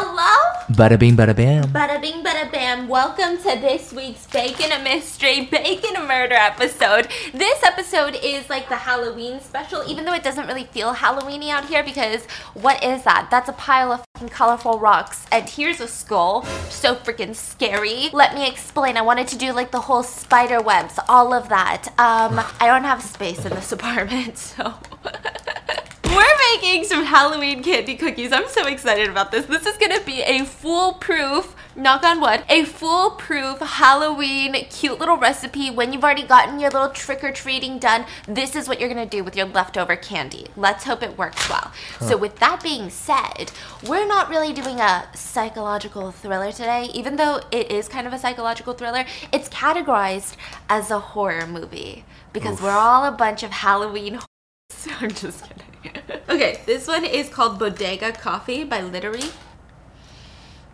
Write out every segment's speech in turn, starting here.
Hello? Bada bing, bada bam. Bada bing, bada bam. Welcome to this week's Bacon a Mystery, Bacon a Murder episode. This episode is like the Halloween special, even though it doesn't really feel Halloweeny out here because what is that? That's a pile of colorful rocks. And here's a skull. So freaking scary. Let me explain. I wanted to do like the whole spider webs, all of that. Um, I don't have space in this apartment, so. We're making some Halloween candy cookies. I'm so excited about this. This is gonna be a foolproof, knock on wood, a foolproof Halloween cute little recipe. When you've already gotten your little trick or treating done, this is what you're gonna do with your leftover candy. Let's hope it works well. So, with that being said, we're not really doing a psychological thriller today, even though it is kind of a psychological thriller. It's categorized as a horror movie because we're all a bunch of Halloween. I'm just kidding. okay, this one is called Bodega Coffee by Littery.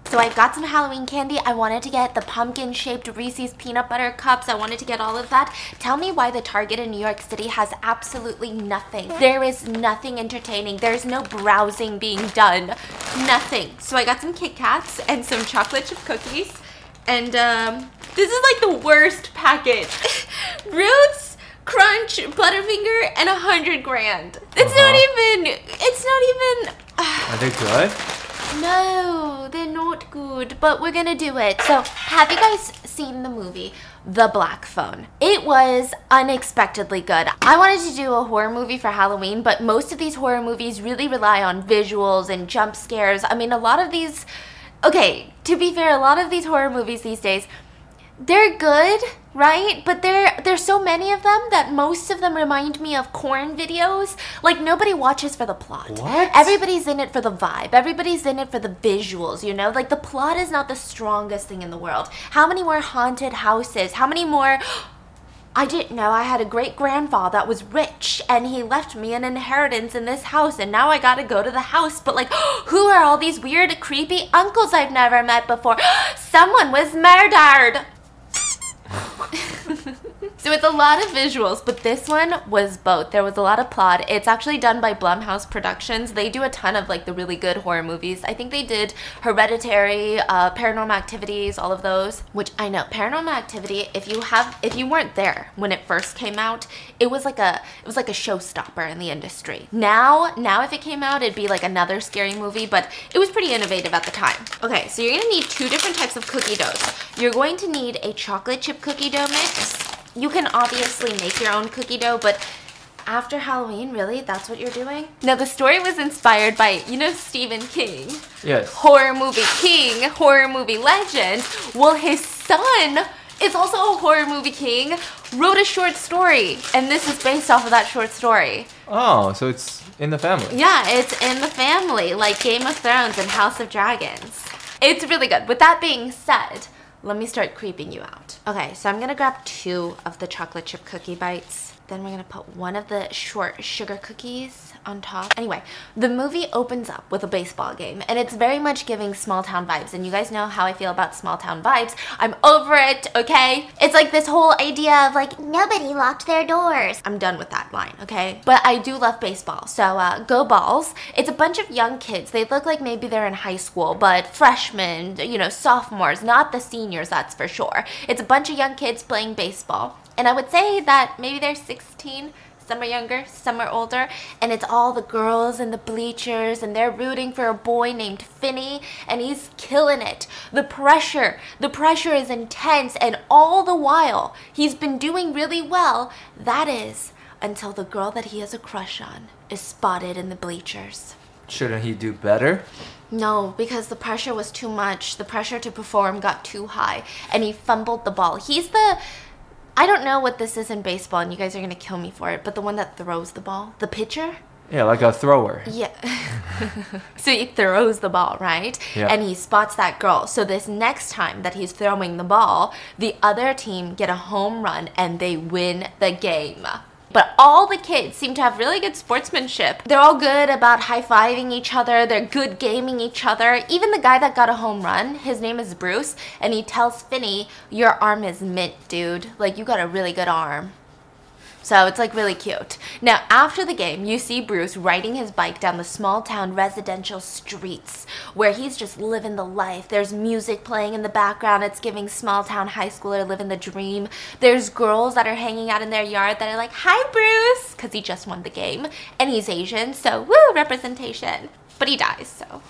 So I got some Halloween candy. I wanted to get the pumpkin shaped Reese's peanut butter cups. I wanted to get all of that. Tell me why the Target in New York City has absolutely nothing. There is nothing entertaining. There's no browsing being done. Nothing. So I got some Kit Kats and some chocolate chip cookies. And um, this is like the worst package. Roots, Crunch, Butterfinger, and a hundred grand. It's Uh-huh. not even. It's not even. Are they good? No, they're not good, but we're gonna do it. So, have you guys seen the movie The Black Phone? It was unexpectedly good. I wanted to do a horror movie for Halloween, but most of these horror movies really rely on visuals and jump scares. I mean, a lot of these. Okay, to be fair, a lot of these horror movies these days they're good, right? But there there's so many of them that most of them remind me of corn videos. Like nobody watches for the plot. What? Everybody's in it for the vibe. Everybody's in it for the visuals, you know? Like the plot is not the strongest thing in the world. How many more haunted houses? How many more I didn't know I had a great grandfather that was rich and he left me an inheritance in this house and now I gotta go to the house. But, like, who are all these weird, creepy uncles I've never met before? Someone was murdered! So it's a lot of visuals, but this one was both. There was a lot of plot. It's actually done by Blumhouse Productions. They do a ton of like the really good horror movies. I think they did Hereditary, uh, Paranormal Activities, all of those. Which I know Paranormal Activity. If you have, if you weren't there when it first came out, it was like a, it was like a showstopper in the industry. Now, now if it came out, it'd be like another scary movie. But it was pretty innovative at the time. Okay, so you're gonna need two different types of cookie doughs. You're going to need a chocolate chip cookie dough mix you can obviously make your own cookie dough, but after Halloween, really? That's what you're doing? Now, the story was inspired by, you know, Stephen King, Yes. horror movie king, horror movie legend. Well, his son is also a horror movie king, wrote a short story, and this is based off of that short story. Oh, so it's in the family. Yeah, it's in the family, like Game of Thrones and House of Dragons. It's really good. With that being said, let me start creeping you out. Okay, so I'm gonna grab two of the chocolate chip cookie bites. Then we're gonna put one of the short sugar cookies on top. Anyway, the movie opens up with a baseball game, and it's very much giving small town vibes. And you guys know how I feel about small town vibes. I'm over it, okay? It's like this whole idea of like, nobody locked their doors. I'm done with that line, okay? But I do love baseball, so uh, go balls. It's a bunch of young kids. They look like maybe they're in high school, but freshmen, you know, sophomores, not the seniors, that's for sure. It's a bunch of young kids playing baseball. And I would say that maybe they're 16, some are younger, some are older, and it's all the girls in the bleachers, and they're rooting for a boy named Finney, and he's killing it. The pressure, the pressure is intense, and all the while, he's been doing really well. That is, until the girl that he has a crush on is spotted in the bleachers. Shouldn't he do better? No, because the pressure was too much. The pressure to perform got too high, and he fumbled the ball. He's the. I don't know what this is in baseball, and you guys are gonna kill me for it, but the one that throws the ball? The pitcher? Yeah, like a thrower. Yeah. so he throws the ball, right? Yeah. And he spots that girl. So this next time that he's throwing the ball, the other team get a home run and they win the game. But all the kids seem to have really good sportsmanship. They're all good about high fiving each other, they're good gaming each other. Even the guy that got a home run, his name is Bruce, and he tells Finney, Your arm is mint, dude. Like, you got a really good arm. So it's like really cute. Now, after the game, you see Bruce riding his bike down the small town residential streets where he's just living the life. There's music playing in the background. It's giving small town high schooler living the dream. There's girls that are hanging out in their yard that are like, Hi, Bruce, because he just won the game. And he's Asian, so woo, representation. But he dies, so.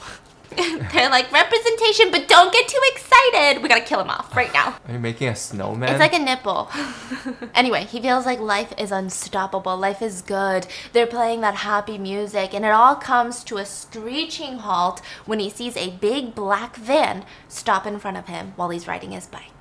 They're like representation, but don't get too excited. We gotta kill him off right now. Are you making a snowman? It's like a nipple. anyway, he feels like life is unstoppable. Life is good. They're playing that happy music, and it all comes to a screeching halt when he sees a big black van stop in front of him while he's riding his bike.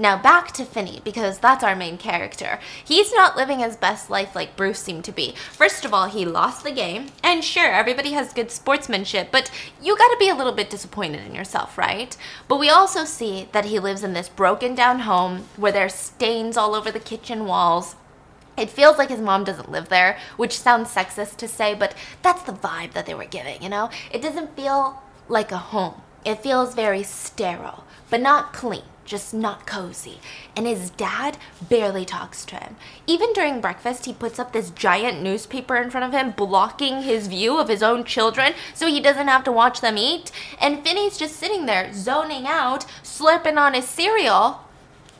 Now back to Finney, because that's our main character. He's not living his best life like Bruce seemed to be. First of all, he lost the game, and sure, everybody has good sportsmanship, but you gotta be a little bit disappointed in yourself, right? But we also see that he lives in this broken down home where there's stains all over the kitchen walls. It feels like his mom doesn't live there, which sounds sexist to say, but that's the vibe that they were giving, you know? It doesn't feel like a home. It feels very sterile, but not clean just not cozy. And his dad barely talks to him. Even during breakfast, he puts up this giant newspaper in front of him, blocking his view of his own children so he doesn't have to watch them eat. And Finney's just sitting there, zoning out, slurping on his cereal.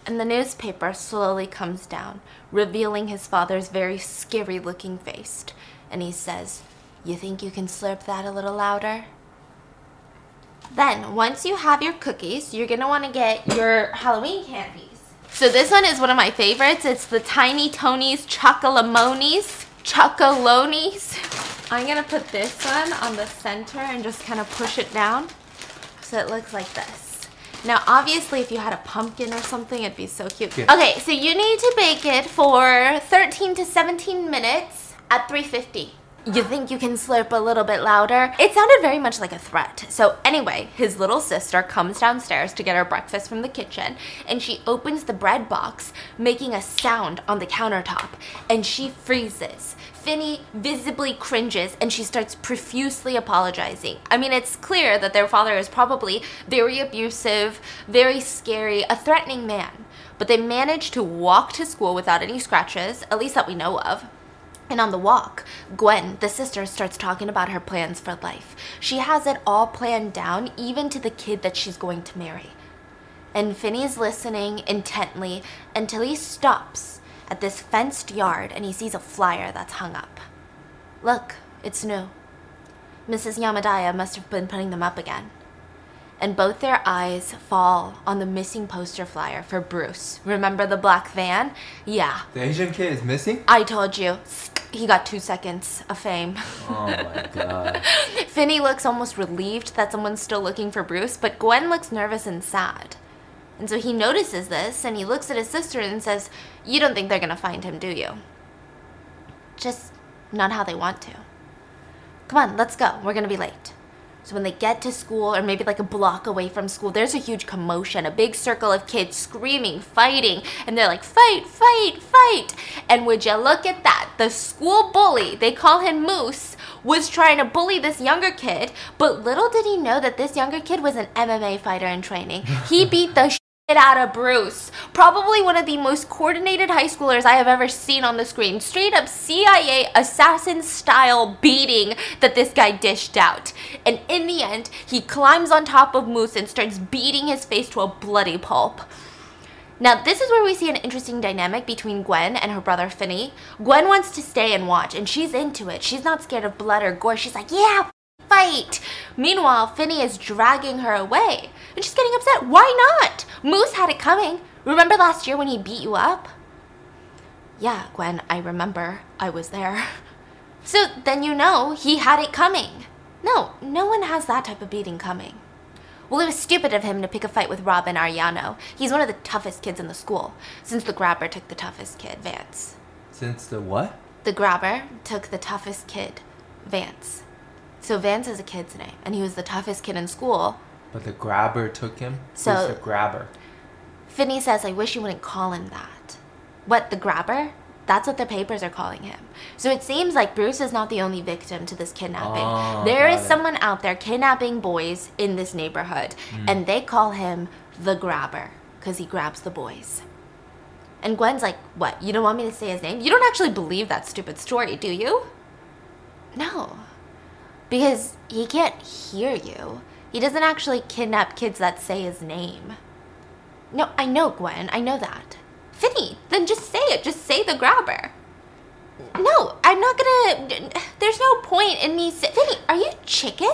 And the newspaper slowly comes down, revealing his father's very scary looking face. And he says, You think you can slurp that a little louder? Then, once you have your cookies, you're gonna wanna get your Halloween candies. So this one is one of my favorites. It's the Tiny Tony's Chocolamonies. Chocolonies. I'm gonna put this one on the center and just kind of push it down so it looks like this. Now, obviously, if you had a pumpkin or something, it'd be so cute. Yeah. Okay, so you need to bake it for 13 to 17 minutes at 350. You think you can slurp a little bit louder? It sounded very much like a threat. So, anyway, his little sister comes downstairs to get her breakfast from the kitchen and she opens the bread box, making a sound on the countertop, and she freezes. Finny visibly cringes and she starts profusely apologizing. I mean, it's clear that their father is probably very abusive, very scary, a threatening man. But they manage to walk to school without any scratches, at least that we know of. And on the walk, Gwen, the sister, starts talking about her plans for life. She has it all planned down, even to the kid that she's going to marry. And Finney's listening intently until he stops at this fenced yard and he sees a flyer that's hung up. Look, it's new. Mrs. Yamadaya must have been putting them up again. And both their eyes fall on the missing poster flyer for Bruce. Remember the black van? Yeah, The Asian kid is missing? I told you. He got two seconds of fame. Oh my god. Finney looks almost relieved that someone's still looking for Bruce, but Gwen looks nervous and sad. And so he notices this and he looks at his sister and says, You don't think they're gonna find him, do you? Just not how they want to. Come on, let's go. We're gonna be late. So when they get to school, or maybe like a block away from school, there's a huge commotion, a big circle of kids screaming, fighting, and they're like, fight, fight, fight. And would you look at that? The school bully, they call him Moose, was trying to bully this younger kid, but little did he know that this younger kid was an MMA fighter in training. He beat the out of Bruce. Probably one of the most coordinated high schoolers I have ever seen on the screen. Straight up CIA assassin style beating that this guy dished out. And in the end, he climbs on top of Moose and starts beating his face to a bloody pulp. Now, this is where we see an interesting dynamic between Gwen and her brother Finney. Gwen wants to stay and watch, and she's into it. She's not scared of blood or gore. She's like, yeah, fight. Meanwhile, Finny is dragging her away, and she's getting upset. Why not? Moose had it coming. Remember last year when he beat you up? Yeah, Gwen, I remember. I was there. So then you know he had it coming. No, no one has that type of beating coming. Well, it was stupid of him to pick a fight with Robin Arellano. He's one of the toughest kids in the school, since the grabber took the toughest kid, Vance. Since the what? The grabber took the toughest kid, Vance. So Vance is a kid's name, and he was the toughest kid in school. But the grabber took him? So- Who's the grabber? Finney says, I wish you wouldn't call him that. What, the grabber? That's what the papers are calling him. So it seems like Bruce is not the only victim to this kidnapping. Oh, there is it. someone out there kidnapping boys in this neighborhood, Hmm. and they call him the grabber because he grabs the boys. And Gwen's like, What? You don't want me to say his name? You don't actually believe that stupid story, do you? No. Because he can't hear you. He doesn't actually kidnap kids that say his name. No, I know, Gwen. I know that. Finny, then just say it. Just say the grabber. No, I'm not gonna. There's no point in me. Finny, are you chicken?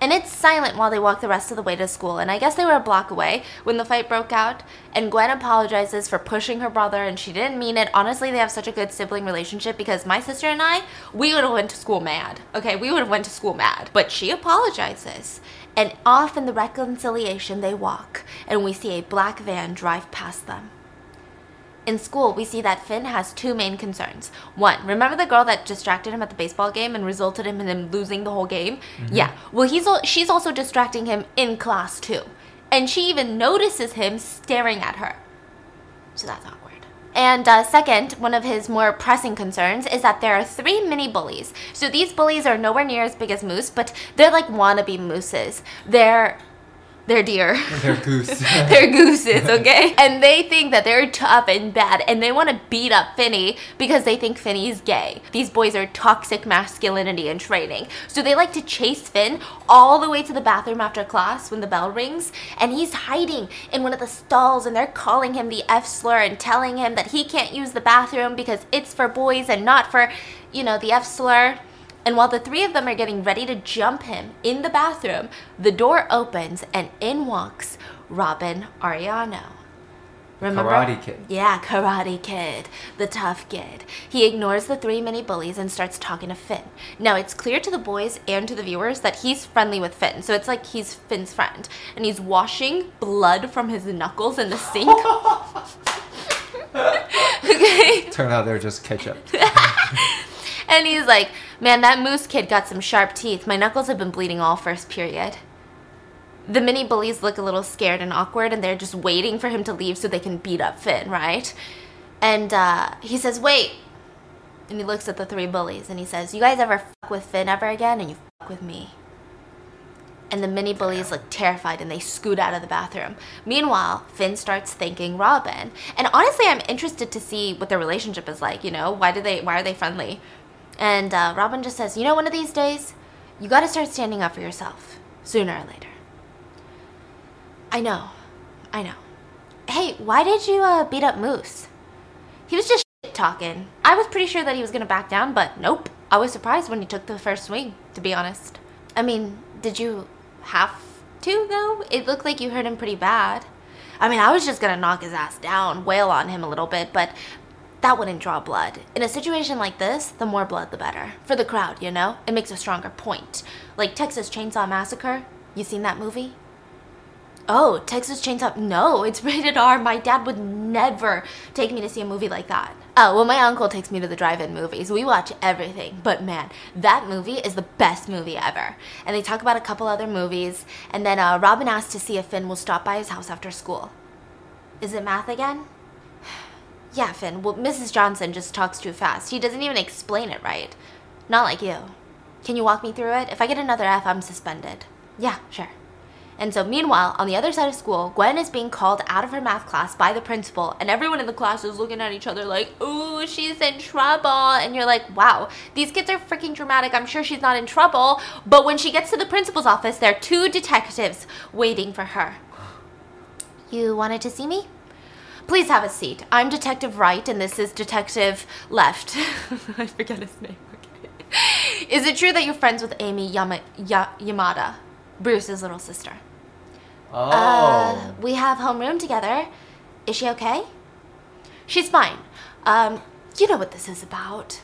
And it's silent while they walk the rest of the way to school. And I guess they were a block away when the fight broke out. And Gwen apologizes for pushing her brother, and she didn't mean it. Honestly, they have such a good sibling relationship because my sister and I, we would have went to school mad. Okay, we would have went to school mad. But she apologizes. And off in the reconciliation they walk, and we see a black van drive past them. In school, we see that Finn has two main concerns. One, remember the girl that distracted him at the baseball game and resulted in him losing the whole game? Mm-hmm. Yeah. Well, he's she's also distracting him in class too. And she even notices him staring at her. So that's awkward. And uh, second, one of his more pressing concerns is that there are three mini bullies. So these bullies are nowhere near as big as Moose, but they're like wannabe mooses. They're they're deer. They're goose. they're gooses, okay? and they think that they're tough and bad, and they want to beat up Finny because they think Finny's gay. These boys are toxic masculinity in training. So they like to chase Finn all the way to the bathroom after class when the bell rings, and he's hiding in one of the stalls, and they're calling him the F slur and telling him that he can't use the bathroom because it's for boys and not for, you know, the F slur. And while the three of them are getting ready to jump him in the bathroom, the door opens and in walks Robin Arellano. Remember? Karate Kid. Yeah, Karate Kid, the tough kid. He ignores the three mini bullies and starts talking to Finn. Now, it's clear to the boys and to the viewers that he's friendly with Finn, so it's like he's Finn's friend. And he's washing blood from his knuckles in the sink. okay. Turn out they're just ketchup. and he's like, Man, that moose kid got some sharp teeth. My knuckles have been bleeding all first period. The mini bullies look a little scared and awkward, and they're just waiting for him to leave so they can beat up Finn, right? And uh, he says, Wait. And he looks at the three bullies and he says, You guys ever fuck with Finn ever again? And you fuck with me. And the mini bullies look terrified and they scoot out of the bathroom. Meanwhile, Finn starts thanking Robin. And honestly, I'm interested to see what their relationship is like, you know? Why do they why are they friendly? And uh, Robin just says, you know, one of these days, you got to start standing up for yourself, sooner or later. I know. I know. Hey, why did you uh, beat up Moose? He was just talking. I was pretty sure that he was to back down, but nope. I was surprised when he took the first swing, to be honest. I mean, did you have to, though? It looked like you hurt him pretty bad. I mean, I was just gonna knock his ass down, wail on him a little bit, but that wouldn't draw blood. In a situation like this, the more blood the better. For the crowd, you know? It makes a stronger point. Like Texas Chainsaw Massacre. You seen that movie? Oh, Texas Chainsaw. No, it's rated R. My dad would never take me to see a movie like that. Oh, well, my uncle takes me to the drive in movies. We watch everything. But man, that movie is the best movie ever. And they talk about a couple other movies. And then uh, Robin asks to see if Finn will stop by his house after school. Is it math again? Yeah, Finn, well, Mrs. Johnson just talks too fast. He doesn't even explain it right. Not like you. Can you walk me through it? If I get another F, I'm suspended. Yeah, sure. And so, meanwhile, on the other side of school, Gwen is being called out of her math class by the principal, and everyone in the class is looking at each other like, ooh, she's in trouble. And you're like, wow, these kids are freaking dramatic. I'm sure she's not in trouble. But when she gets to the principal's office, there are two detectives waiting for her. You wanted to see me? Please have a seat. I'm Detective Right, and this is Detective Left. I forget his name. Okay. Is it true that you're friends with Amy Yama- y- Yamada, Bruce's little sister? Oh. Uh, we have homeroom together. Is she okay? She's fine. Um, you know what this is about.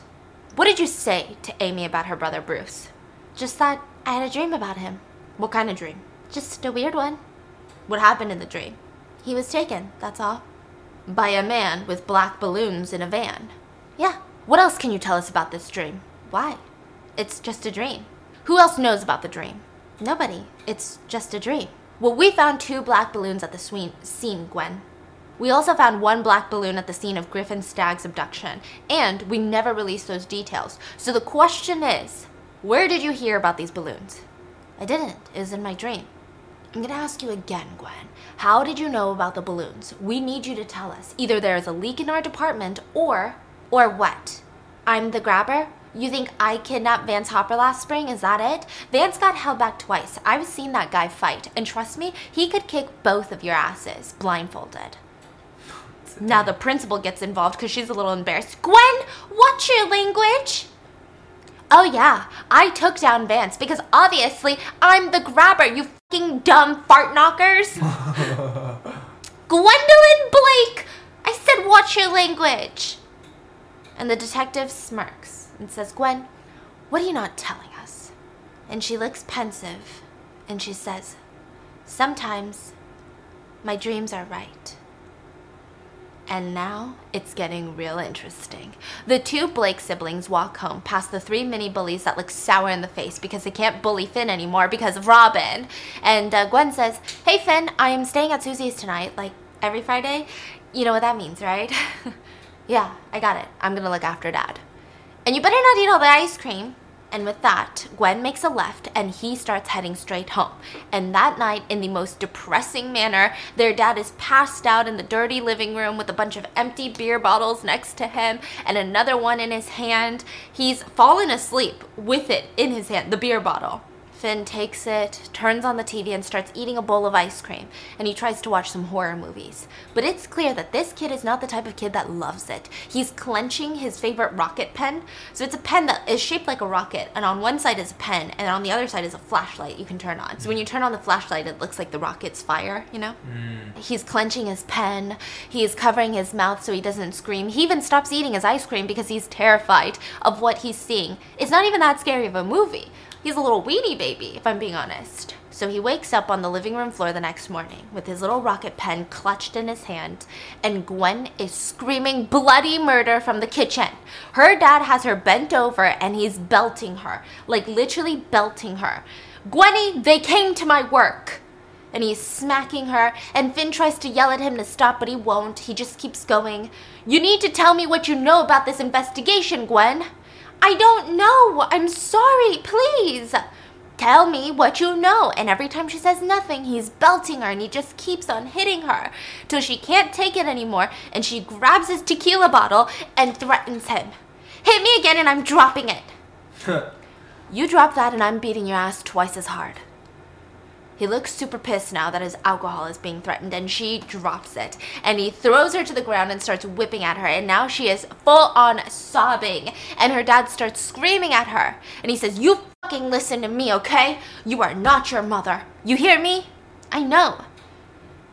What did you say to Amy about her brother Bruce? Just that I had a dream about him. What kind of dream? Just a weird one. What happened in the dream? He was taken, that's all by a man with black balloons in a van. Yeah. What else can you tell us about this dream? Why? It's just a dream. Who else knows about the dream? Nobody. It's just a dream. Well, we found two black balloons at the scene, Gwen. We also found one black balloon at the scene of Griffin Stagg's abduction, and we never released those details. So the question is, where did you hear about these balloons? I didn't. It was in my dream. I'm gonna ask you again, Gwen. How did you know about the balloons? We need you to tell us. Either there is a leak in our department or, or what? I'm the grabber? You think I kidnapped Vance Hopper last spring? Is that it? Vance got held back twice. I've seen that guy fight, and trust me, he could kick both of your asses blindfolded. Now the principal gets involved because she's a little embarrassed. Gwen, what's your language? Oh yeah, I took down Vance because obviously I'm the grabber, you dumb fart knockers. Gwendolyn Blake! I said watch your language. And the detective smirks and says, Gwen, what are you not telling us? And she looks pensive and she says, Sometimes my dreams are right. And now it's getting real interesting. The two Blake siblings walk home past the three mini bullies that look sour in the face because they can't bully Finn anymore because of Robin. And uh, Gwen says, Hey Finn, I am staying at Susie's tonight, like every Friday. You know what that means, right? yeah, I got it. I'm gonna look after dad. And you better not eat all the ice cream. And with that, Gwen makes a left and he starts heading straight home. And that night, in the most depressing manner, their dad is passed out in the dirty living room with a bunch of empty beer bottles next to him and another one in his hand. He's fallen asleep with it in his hand, the beer bottle. Finn takes it, turns on the TV, and starts eating a bowl of ice cream, and he tries to watch some horror movies. But it's clear that this kid is not the type of kid that loves it. He's clenching his favorite rocket pen. So it's a pen that is shaped like a rocket, and on one side is a pen, and on the other side is a flashlight you can turn on. So when you turn on the flashlight, it looks like the rocket's fire, you know? Mm. He's clenching his pen, he's covering his mouth so he doesn't scream. He even stops eating his ice cream because he's terrified of what he's seeing. It's not even that scary of a movie. He's a little weenie baby, if I'm being honest. So he wakes up on the living room floor the next morning with his little rocket pen clutched in his hand, and Gwen is screaming bloody murder from the kitchen. Her dad has her bent over and he's belting her, like literally belting her. Gwenny, they came to my work. And he's smacking her, and Finn tries to yell at him to stop, but he won't. He just keeps going. You need to tell me what you know about this investigation, Gwen. I don't know. I'm sorry. Please. Tell me what you know. And every time she says nothing, he's belting her and he just keeps on hitting her till she can't take it anymore and she grabs his tequila bottle and threatens him. Hit me again and I'm dropping it. you drop that and I'm beating your ass twice as hard. He looks super pissed now that his alcohol is being threatened and she drops it. And he throws her to the ground and starts whipping at her. And now she is full on sobbing. And her dad starts screaming at her. And he says, You fucking listen to me, okay? You are not your mother. You hear me? I know.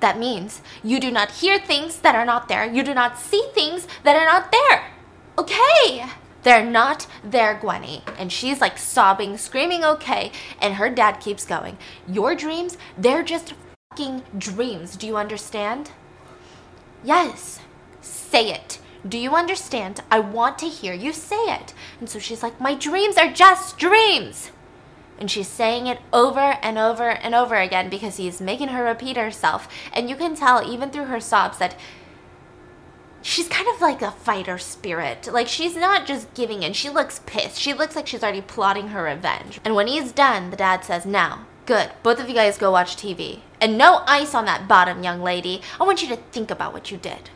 That means you do not hear things that are not there. You do not see things that are not there. Okay? They're not there, Gwenny. And she's like sobbing, screaming, okay. And her dad keeps going. Your dreams, they're just fucking dreams. Do you understand? Yes. Say it. Do you understand? I want to hear you say it. And so she's like, My dreams are just dreams. And she's saying it over and over and over again because he's making her repeat herself. And you can tell, even through her sobs, that she's kind of like a fighter spirit. Like she's not just giving in. She looks pissed. She looks like she's already plotting her revenge. And when he's done, the dad says, "Now, good. Both of you guys go watch TV. And no ice on that bottom, young lady. I want you to think about what you did."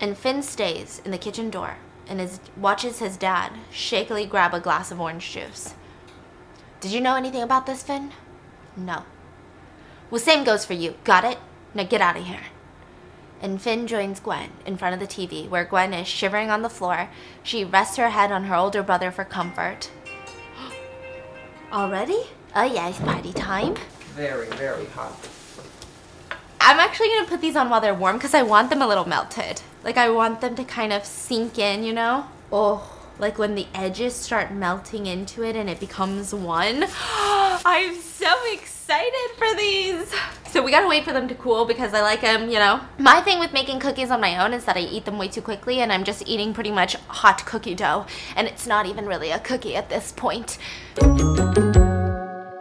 And Finn stays in the kitchen door and is, watches his dad shakily grab a glass of orange juice. Did you know anything about this, Finn? No. Well, same goes for you. Got it? Now get out of here and Finn joins Gwen in front of the TV, where Gwen is shivering on the floor. She rests her head on her older brother for comfort. Already? Oh, yeah, it's party time. Very, very hot. I'm actually gonna put these on while they're warm because I want them a little melted. Like, I want them to kind of sink in, you know? Oh, like when the edges start melting into it and it becomes one. I'm so excited for these. So we gotta wait for them to cool because I like them, you know. My thing with making cookies on my own is that I eat them way too quickly and I'm just eating pretty much hot cookie dough and it's not even really a cookie at this point.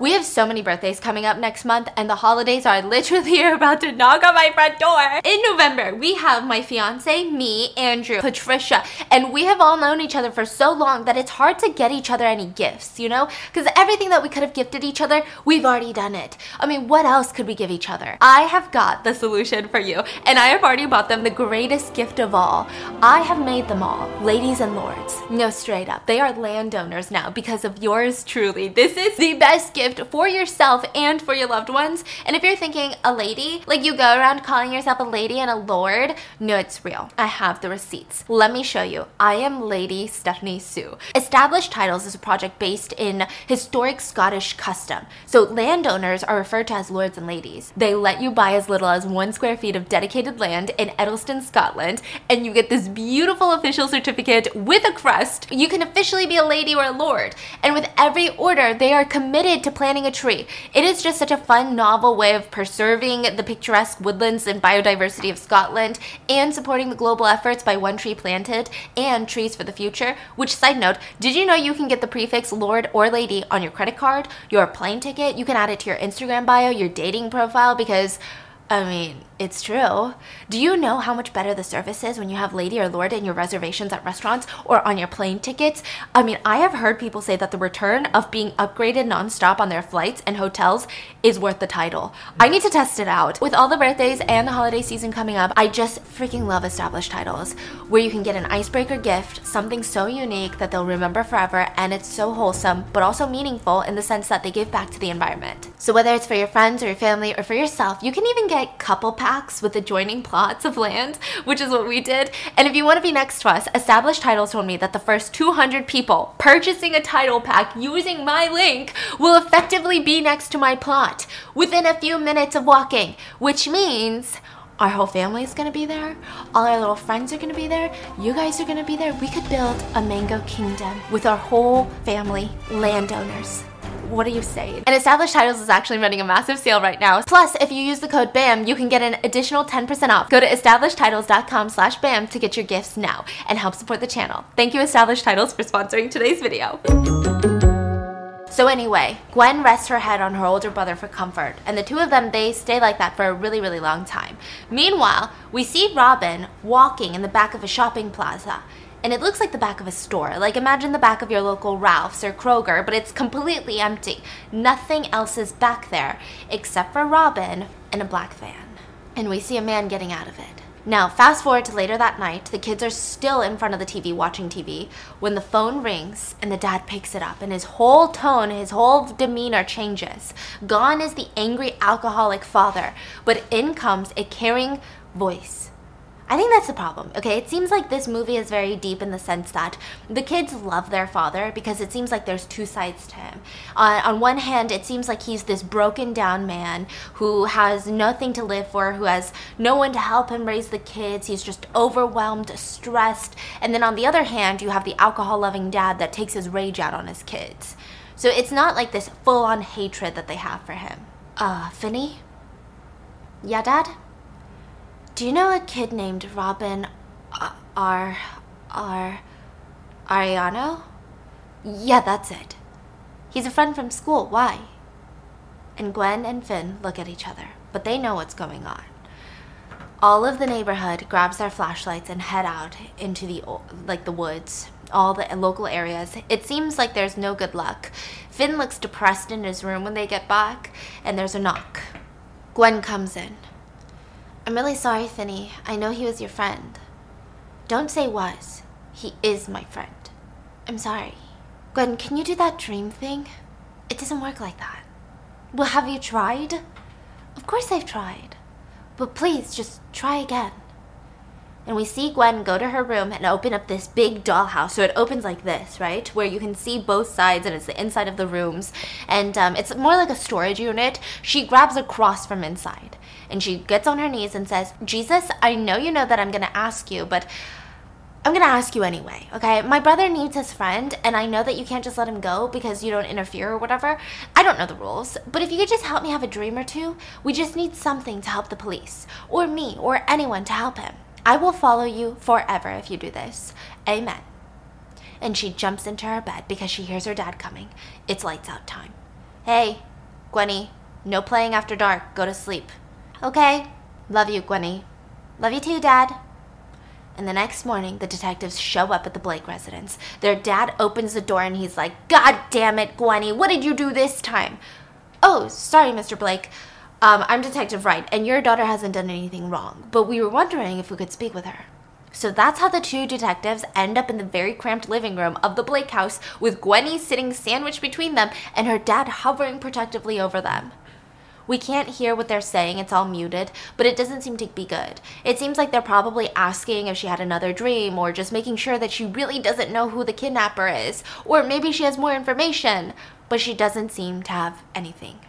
We have so many birthdays coming up next month, and the holidays are literally about to knock on my front door. In November, we have my fiance, me, Andrew, Patricia, and we have all known each other for so long that it's hard to get each other any gifts, you know? Because everything that we could have gifted each other, we've already done it. I mean, what else could we give each other? I have got the solution for you, and I have already bought them the greatest gift of all. I have made them all, ladies and lords. No, straight up. They are landowners now because of yours truly. This is the best gift for yourself and for your loved ones. And if you're thinking a lady, like you go around calling yourself a lady and a lord, no, it's real. I have the receipts. Let me show you. I am Lady Stephanie Soo. Established Titles is a project based in historic Scottish custom. So landowners are referred to as lords and ladies. They let you buy as little as one square feet of dedicated land in Edelston, Scotland, and you get this beautiful official certificate with a crest. You can officially be a lady or a lord. And with every order, they are committed to planting a tree. It is just such a fun, novel way of preserving the picturesque woodlands and biodiversity of Scotland and supporting the global efforts by One Tree Planted and Trees for the Future. Which, side note, did you know you can get the prefix Lord or Lady on your credit card, your plane ticket? You can add it to your Instagram bio, your dating profile, because I mean, it's true. Do you know how much better the service is when you have Lady or Lord in your reservations at restaurants or on your plane tickets? I mean, I have heard people say that the return of being upgraded nonstop on their flights and hotels is worth the title. I need to test it out. With all the birthdays and the holiday season coming up, I just freaking love established titles where you can get an icebreaker gift, something so unique that they'll remember forever, and it's so wholesome but also meaningful in the sense that they give back to the environment. So, whether it's for your friends or your family or for yourself, you can even get couple packs with adjoining plots of land, which is what we did. And if you want to be next to us, Established Titles told me that the first 200 people purchasing a title pack using my link will effectively be next to my plot within a few minutes of walking, which means our whole family is going to be there. All our little friends are going to be there. You guys are going to be there. We could build a mango kingdom with our whole family landowners. What are you saying? And Established Titles is actually running a massive sale right now. Plus, if you use the code BAM, you can get an additional 10% off. Go to establishedtitles.com slash BAM to get your gifts now and help support the channel. Thank you, Established Titles, for sponsoring today's video. So anyway, Gwen rests her head on her older brother for comfort, and the two of them, they stay like that for a really, really long time. Meanwhile, we see Robin walking in the back of a shopping plaza and it looks like the back of a store. Like imagine the back of your local Ralph's or Kroger, but it's completely empty. Nothing else is back there except for Robin and a black van. And we see a man getting out of it. Now, fast forward to later that night, the kids are still in front of the TV watching TV when the phone rings and the dad picks it up and his whole tone, his whole demeanor changes. Gone is the angry alcoholic father, but in comes a caring voice I think that's the problem. Okay, it seems like this movie is very deep in the sense that the kids love their father because it seems like there's two sides to him. Uh, on one hand, it seems like he's this broken down man who has nothing to live for, who has no one to help him raise the kids. He's just overwhelmed, stressed. And then on the other hand, you have the alcohol loving dad that takes his rage out on his kids. So it's not like this full on hatred that they have for him. Uh, Finny? Yeah, Dad? Do you know a kid named Robin R. R. Arellano? Yeah, that's it. He's a friend from school. Why? And Gwen and Finn look at each other, but they know what's going on. All of the neighborhood grabs their flashlights and head out into the like the woods, all the local areas. It seems like there's no good luck. Finn looks depressed in his room when they get back, and there's a knock. Gwen comes in. I'm really sorry, Finny. I know he was your friend. Don't say was. He is my friend. I'm sorry. Gwen, can you do that dream thing? It doesn't work like that. Well, have you tried? Of course I've tried. But please, just try again. And we see Gwen go to her room and open up this big dollhouse. So it opens like this, right? Where you can see both sides and it's the inside of the rooms. And um, it's more like a storage unit. She grabs a cross from inside and she gets on her knees and says, Jesus, I know you know that I'm going to ask you, but I'm going to ask you anyway, okay? My brother needs his friend, and I know that you can't just let him go because you don't interfere or whatever. I don't know the rules, but if you could just help me have a dream or two, we just need something to help the police, or me, or anyone to help him. I will follow you forever if you do this. Amen. And she jumps into her bed because she hears her dad coming. It's lights out time. Hey, Gwenny, no playing after dark. Go to sleep. Okay. Love you, Gwenny. Love you too, Dad. And the next morning, the detectives show up at the Blake residence. Their dad opens the door and he's like, God damn it, Gwenny, what did you do this time? Oh, sorry, Mr. Blake. Um, I'm Detective Wright, and your daughter hasn't done anything wrong, but we were wondering if we could speak with her. So that's how the two detectives end up in the very cramped living room of the Blake house with Gwenny sitting sandwiched between them and her dad hovering protectively over them. We can't hear what they're saying, it's all muted, but it doesn't seem to be good. It seems like they're probably asking if she had another dream, or just making sure that she really doesn't know who the kidnapper is, or maybe she has more information, but she doesn't seem to have anything.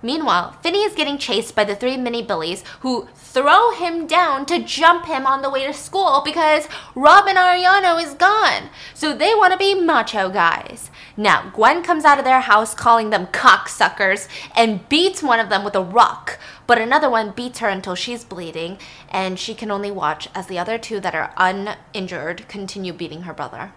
Meanwhile, Finney is getting chased by the three mini billies who throw him down to jump him on the way to school because Robin Arellano is gone. So they want to be macho guys. Now, Gwen comes out of their house calling them cocksuckers and beats one of them with a rock, but another one beats her until she's bleeding, and she can only watch as the other two that are uninjured continue beating her brother.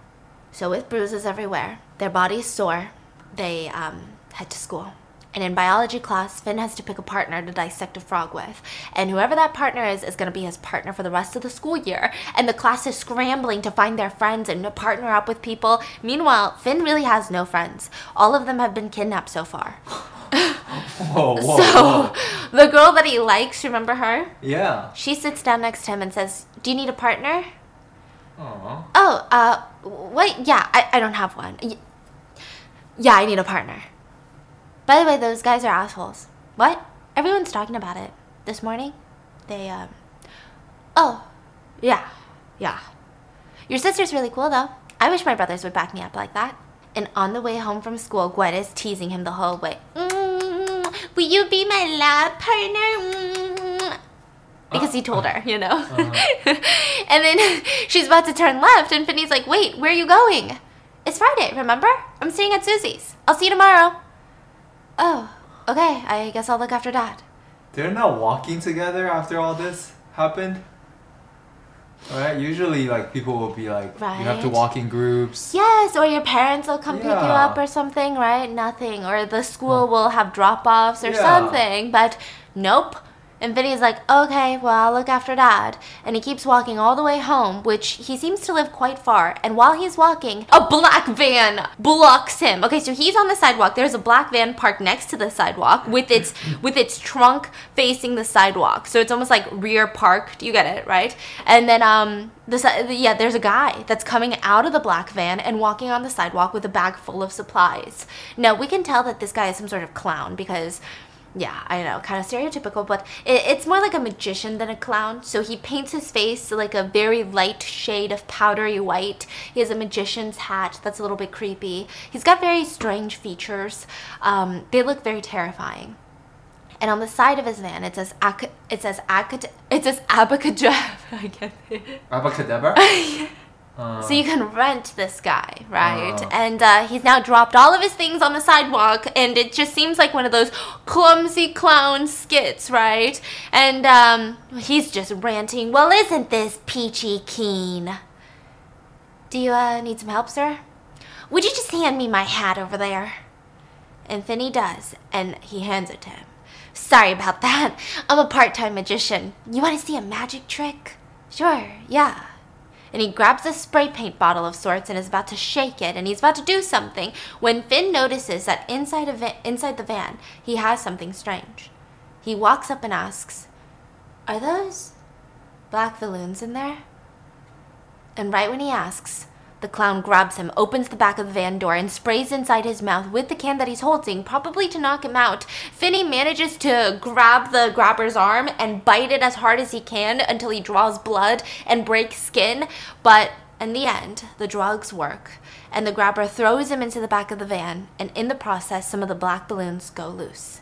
So, with bruises everywhere, their bodies sore, they um, head to school. And in biology class, Finn has to pick a partner to dissect a frog with. And whoever that partner is, is going to be his partner for the rest of the school year. And the class is scrambling to find their friends and to partner up with people. Meanwhile, Finn really has no friends. All of them have been kidnapped so far. Whoa, whoa, so, whoa. the girl that he likes, remember her? Yeah. She sits down next to him and says, Do you need a partner? Aw. Oh, uh, wait, yeah, I, I don't have one. Yeah, I need a partner. By the way, those guys are assholes. What? Everyone's talking about it. This morning, they, um. Oh, yeah, yeah. Your sister's really cool, though. I wish my brothers would back me up like that. And on the way home from school, Gwen is teasing him the whole way. Mm, will you be my lab partner? Mm. Because he told her, you know? and then she's about to turn left, and Finney's like, wait, where are you going? It's Friday, remember? I'm staying at Susie's. I'll see you tomorrow. Oh, okay. I guess I'll look after Dad. They're not walking together after all this happened. Right? Usually, like people will be like, you have to walk in groups. Yes, or your parents will come pick you up or something, right? Nothing. Or the school will have drop offs or Yeah. something. But nope. And Finney's like, okay, well, I'll look after dad. And he keeps walking all the way home, which he seems to live quite far. And while he's walking, a black van blocks him. Okay, so he's on the sidewalk. There's a black van parked next to the sidewalk with its with its trunk facing the sidewalk. So it's almost like rear parked. You get it, right? And then um the si- yeah, there's a guy that's coming out of the black van and walking on the sidewalk with a bag full of supplies. Now, we can tell that this guy is some sort of clown because yeah, I know, kind of stereotypical, but it, it's more like a magician than a clown. So he paints his face like a very light shade of powdery white. He has a magician's hat that's a little bit creepy. He's got very strange features. Um, they look very terrifying. And on the side of his van, it says ac- it says it says abacadabra. I get it. Uh, So you can rent this guy, right? Oh. And uh, he's now dropped all of his things on the sidewalk, and it just seems like one of those clumsy clown skits, right? And um, he's just ranting. Well, isn't this peachy keen? Do you uh, need some help, sir? Would you just hand me my hat over there? And Finney does, and he hands it to him. Sorry about that. I'm a part time magician. You want to see a magic trick? Sure, yeah and he grabs a spray paint bottle of sorts and is about to shake it and he's about to do something when Finn notices that inside of inside the van he has something strange. He walks up and asks, "Are those black balloons in there?" And right when he asks, the clown grabs him, opens the back of the van door, and sprays inside his mouth with the can that he's holding, probably to knock him out. Finney manages to grab the grabber's arm and bite it as hard as he can until he draws blood and breaks skin. But in the end, the drugs work, and the grabber throws him into the back of the van, and in the process, some of the black balloons go loose.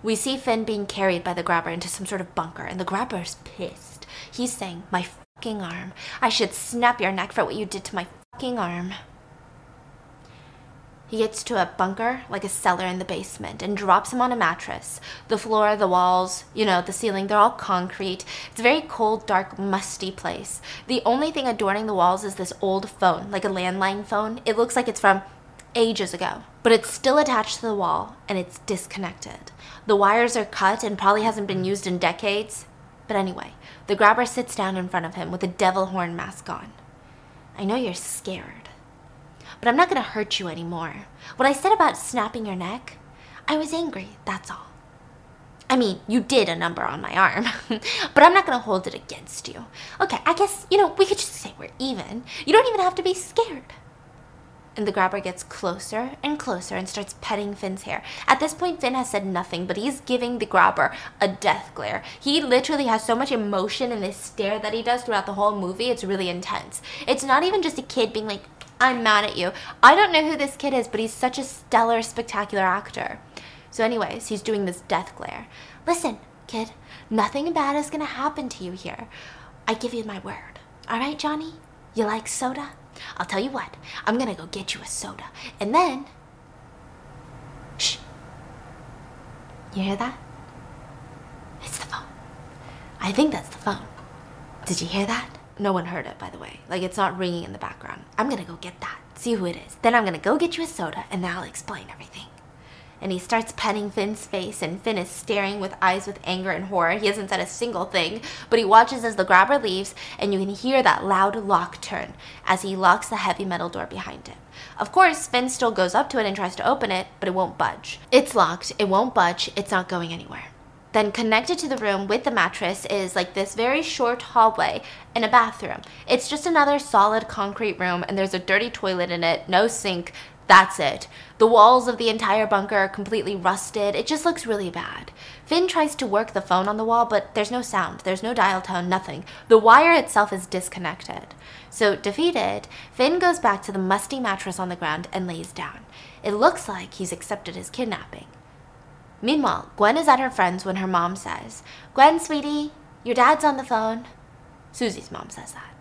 We see Finn being carried by the grabber into some sort of bunker, and the grabber's pissed. He's saying, My fucking arm. I should snap your neck for what you did to my fucking arm. He gets to a bunker, like a cellar in the basement, and drops him on a mattress. The floor, the walls, you know, the ceiling, they're all concrete. It's a very cold, dark, musty place. The only thing adorning the walls is this old phone, like a landline phone. It looks like it's from ages ago. but it's still attached to the wall and it's disconnected. The wires are cut and probably hasn't been used in decades. But anyway, the grabber sits down in front of him with a devil horn mask on. I know you're scared, but I'm not going to hurt you anymore. What I said about snapping your neck, I was angry, that's all. I mean, you did a number on my arm, but I'm not gonna hold it against you. Okay, I guess, you know, we could just say we're even. You don't even have to be scared. And the grabber gets closer and closer and starts petting Finn's hair. At this point, Finn has said nothing, but he's giving the grabber a death glare. He literally has so much emotion in this stare that he does throughout the whole movie. It's really intense. It's not even just a kid being like, I'm mad at you. I don't know who this kid is, but he's such a stellar, spectacular actor. So, anyways, he's doing this death glare. Listen, kid, nothing bad is gonna happen to you here. I give you my word. All right, Johnny? You like soda? I'll tell you what, I'm gonna go get you a soda. And then. Shh. You hear that? It's the phone. I think that's the phone. Did you hear that? No one heard it, by the way. Like, it's not ringing in the background. I'm gonna go get that, see who it is. Then I'm gonna go get you a soda, and then I'll explain everything and he starts petting Finn's face, and Finn is staring with eyes with anger and horror. He hasn't said a single thing, but he watches as the grabber leaves, and you can hear that loud lock turn as he locks the heavy metal door behind him. Of course, Finn still goes up to it and tries to open it, but it won't budge. It's locked, it won't budge, it's not going anywhere. Then connected to the room with the mattress is like this very short hallway and a bathroom. It's just another solid concrete room and there's a dirty toilet in it, no sink, that's it. The walls of the entire bunker are completely rusted. It just looks really bad. Finn tries to work the phone on the wall, but there's no sound. There's no dial tone, nothing. The wire itself is disconnected. So, defeated, Finn goes back to the musty mattress on the ground and lays down. It looks like he's accepted his kidnapping. Meanwhile, Gwen is at her friend's when her mom says, Gwen, sweetie, your dad's on the phone. Susie's mom says that.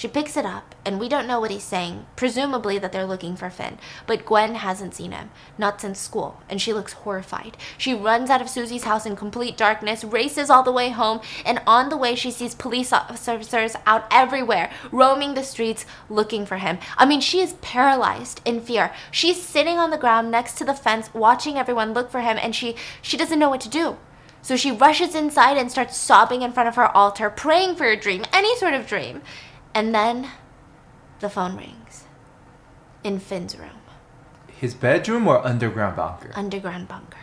She picks it up, and we don't know what he's saying, presumably that they're looking for Finn. But Gwen hasn't seen him, not since school, and she looks horrified. She runs out of Susie's house in complete darkness, races all the way home, and on the way she sees police officers out everywhere, roaming the streets looking for him. I mean, she is paralyzed in fear. She's sitting on the ground next to the fence, watching everyone look for him, and she, she doesn't know what to do. So she rushes inside and starts sobbing in front of her altar, praying for a dream, any sort of dream. And then the phone rings in Finn's room. His bedroom or underground bunker? Underground bunker.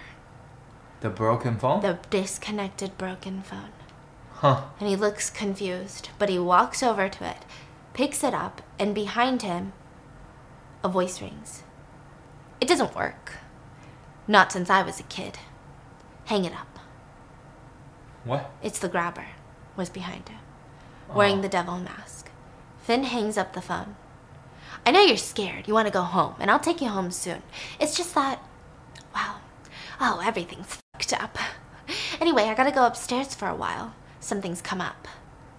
The broken phone? The disconnected broken phone. Huh. And he looks confused, but he walks over to it, picks it up, and behind him, a voice rings. It doesn't work. Not since I was a kid. Hang it up. What? It's the grabber, was behind him, oh. wearing Oh. the devil mask. Finn hangs up the phone. I know you're scared. You want to go home, and I'll take you home soon. It's just that, wow, oh, everything's fucked up. Anyway, I gotta go upstairs for a while. Something's come up.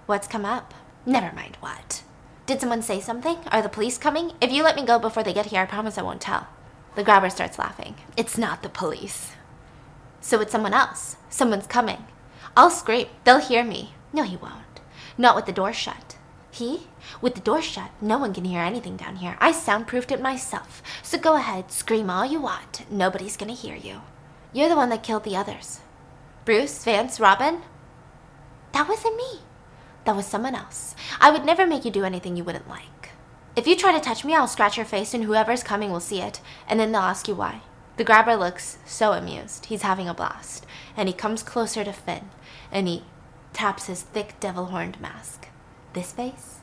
What's come up? Never mind what. Did someone say something? Are the police coming? If you let me go before they get here, I promise I won't tell. The grabber starts laughing. It's not the police. So it's someone else. Someone's coming. I'll scream. They'll hear me. No, he won't. Not with the door shut. He? With the door shut, no one can hear anything down here. I soundproofed it myself. So go ahead, scream all you want. Nobody's gonna hear you. You're the one that killed the others. Bruce, Vance, Robin? That wasn't me. That was someone else. I would never make you do anything you wouldn't like. If you try to touch me, I'll scratch your face and whoever's coming will see it, and then they'll ask you why. The grabber looks so amused. He's having a blast. And he comes closer to Finn, and he taps his thick devil horned mask. This face?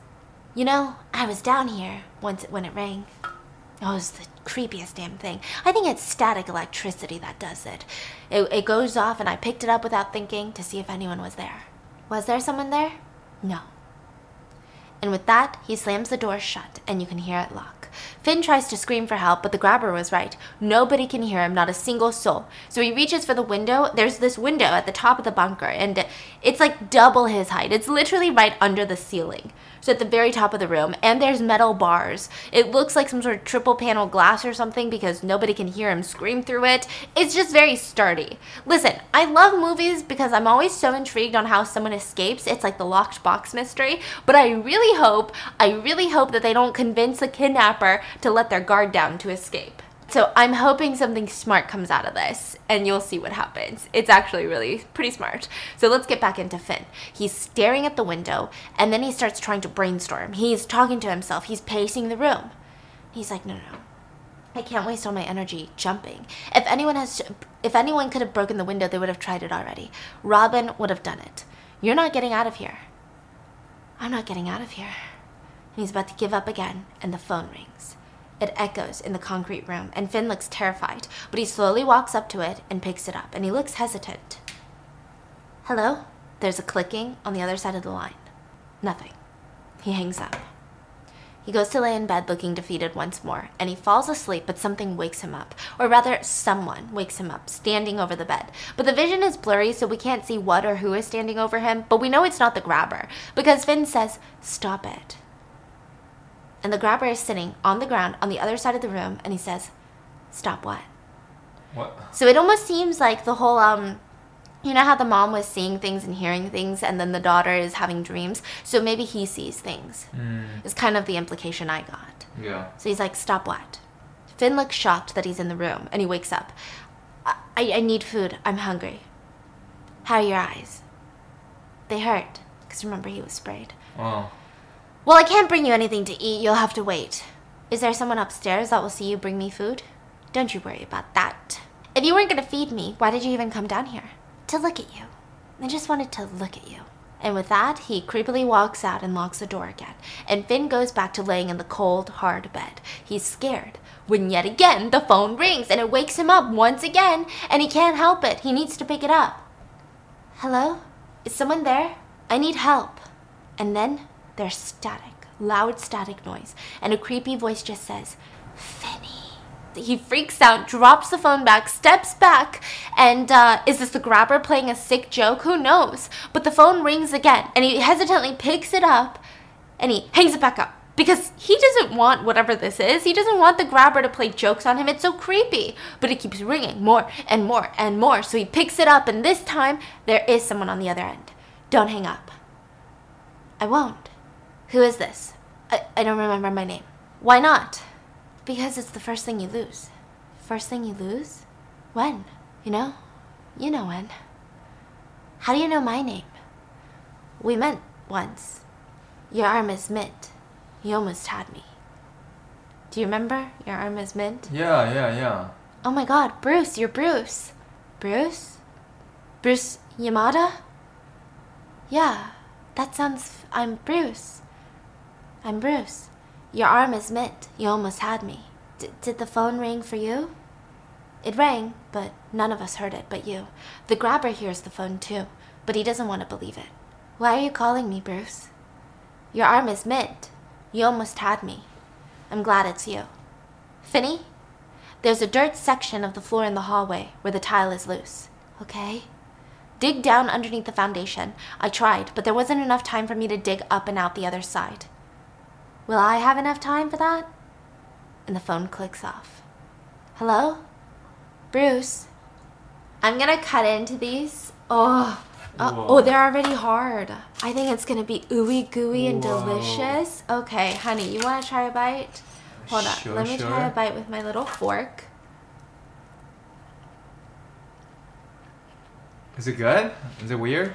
You know, I was down here once it, when it rang. Oh, it was the creepiest damn thing. I think it's static electricity that does it. it. It goes off, and I picked it up without thinking to see if anyone was there. Was there someone there? No. And with that, he slams the door shut, and you can hear it lock. Finn tries to scream for help, but the grabber was right. Nobody can hear him, not a single soul. So he reaches for the window. There's this window at the top of the bunker, and it's like double his height. It's literally right under the ceiling. So at the very top of the room, and there's metal bars. It looks like some sort of triple panel glass or something because nobody can hear him scream through it. It's just very sturdy. Listen, I love movies because I'm always so intrigued on how someone escapes. It's like the locked box mystery. But I really hope, I really hope that they don't convince the kidnapper to let their guard down to escape. So I'm hoping something smart comes out of this, and you'll see what happens. It's actually really pretty smart. So let's get back into Finn. He's staring at the window, and then he starts trying to brainstorm. He's talking to himself, he's pacing the room. He's like, no, no, no. I can't waste all my energy jumping. If anyone has, if anyone could have broken the window, they would have tried it already. Robin would have done it. You're not getting out of here. I'm not getting out of here. And he's about to give up again, and the phone rings. It echoes in the concrete room, and Finn looks terrified, but he slowly walks up to it and picks it up, and he looks hesitant. Hello? There's a clicking on the other side of the line. Nothing. He hangs up. He goes to lay in bed looking defeated once more, and he falls asleep, but something wakes him up. Or rather, someone wakes him up, standing over the bed. But the vision is blurry, so we can't see what or who is standing over him, but we know it's not the grabber, because Finn says, Stop it. And the grabber is sitting on the ground on the other side of the room, and he says, Stop what? What? So it almost seems like the whole um you know how the mom was seeing things and hearing things and then the daughter is having dreams so maybe he sees things Mm. is kind of the implication i got Yeah. so he's like stop what finn looks shocked that he's in the room and he wakes up i, I, I need food i'm hungry how are your eyes they hurt because remember he was sprayed Oh. Well i can't bring you anything to eat you'll have to wait is there someone upstairs that will see you bring me food don't you worry about that if you weren't going to feed me why did you even come down here to look at you. I just wanted to look at you. And with that, he creepily walks out and locks the door again. And Finn goes back to laying in the cold, hard bed. He's scared. When yet again the phone rings and it wakes him up once again, and he can't help it. He needs to pick it up. Hello? Is someone there? I need help. And then there's static, loud static noise, and a creepy voice just says, Finney. He freaks out, drops the phone back, steps back, and uh, is this the grabber playing a sick joke? Who knows? But the phone rings again, and he hesitantly picks it up and he hangs it back up because he doesn't want whatever this is. He doesn't want the grabber to play jokes on him. It's so creepy. But it keeps ringing more and more and more. So he picks it up, and this time there is someone on the other end. Don't hang up. I won't. Who is this? I, I don't remember my name. Why not? Because it's the first thing you lose. First thing you lose? When? You know? You know when. How do you know my name? We met once. Your arm is mint. You almost had me. Do you remember? Your arm is mint? Yeah, yeah, yeah. Oh my god, Bruce, you're Bruce. Bruce? Bruce Yamada? Yeah, that sounds. I'm Bruce. I'm Bruce. Your arm is mint. You almost had me. D- did the phone ring for you? It rang, but none of us heard it but you. The grabber hears the phone too, but he doesn't want to believe it. Why are you calling me, Bruce? Your arm is mint. You almost had me. I'm glad it's you. Finney? There's a dirt section of the floor in the hallway where the tile is loose. Okay? Dig down underneath the foundation. I tried, but there wasn't enough time for me to dig up and out the other side. Will I have enough time for that? And the phone clicks off. Hello? Bruce? I'm gonna cut into these. Oh. Oh, oh, they're already hard. I think it's gonna be ooey gooey and Whoa. delicious. Okay, honey, you wanna try a bite? Hold on. Sure, Let me try a bite with my little fork. Is it good? Is it weird?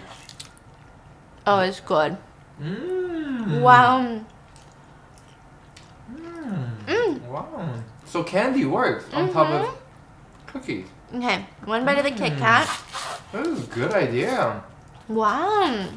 Oh, it's good. Mmm. Wow. Mm. Wow. So candy works on top of cookies. Okay, one bite of the Kit. Kat. That is a good idea. Wow.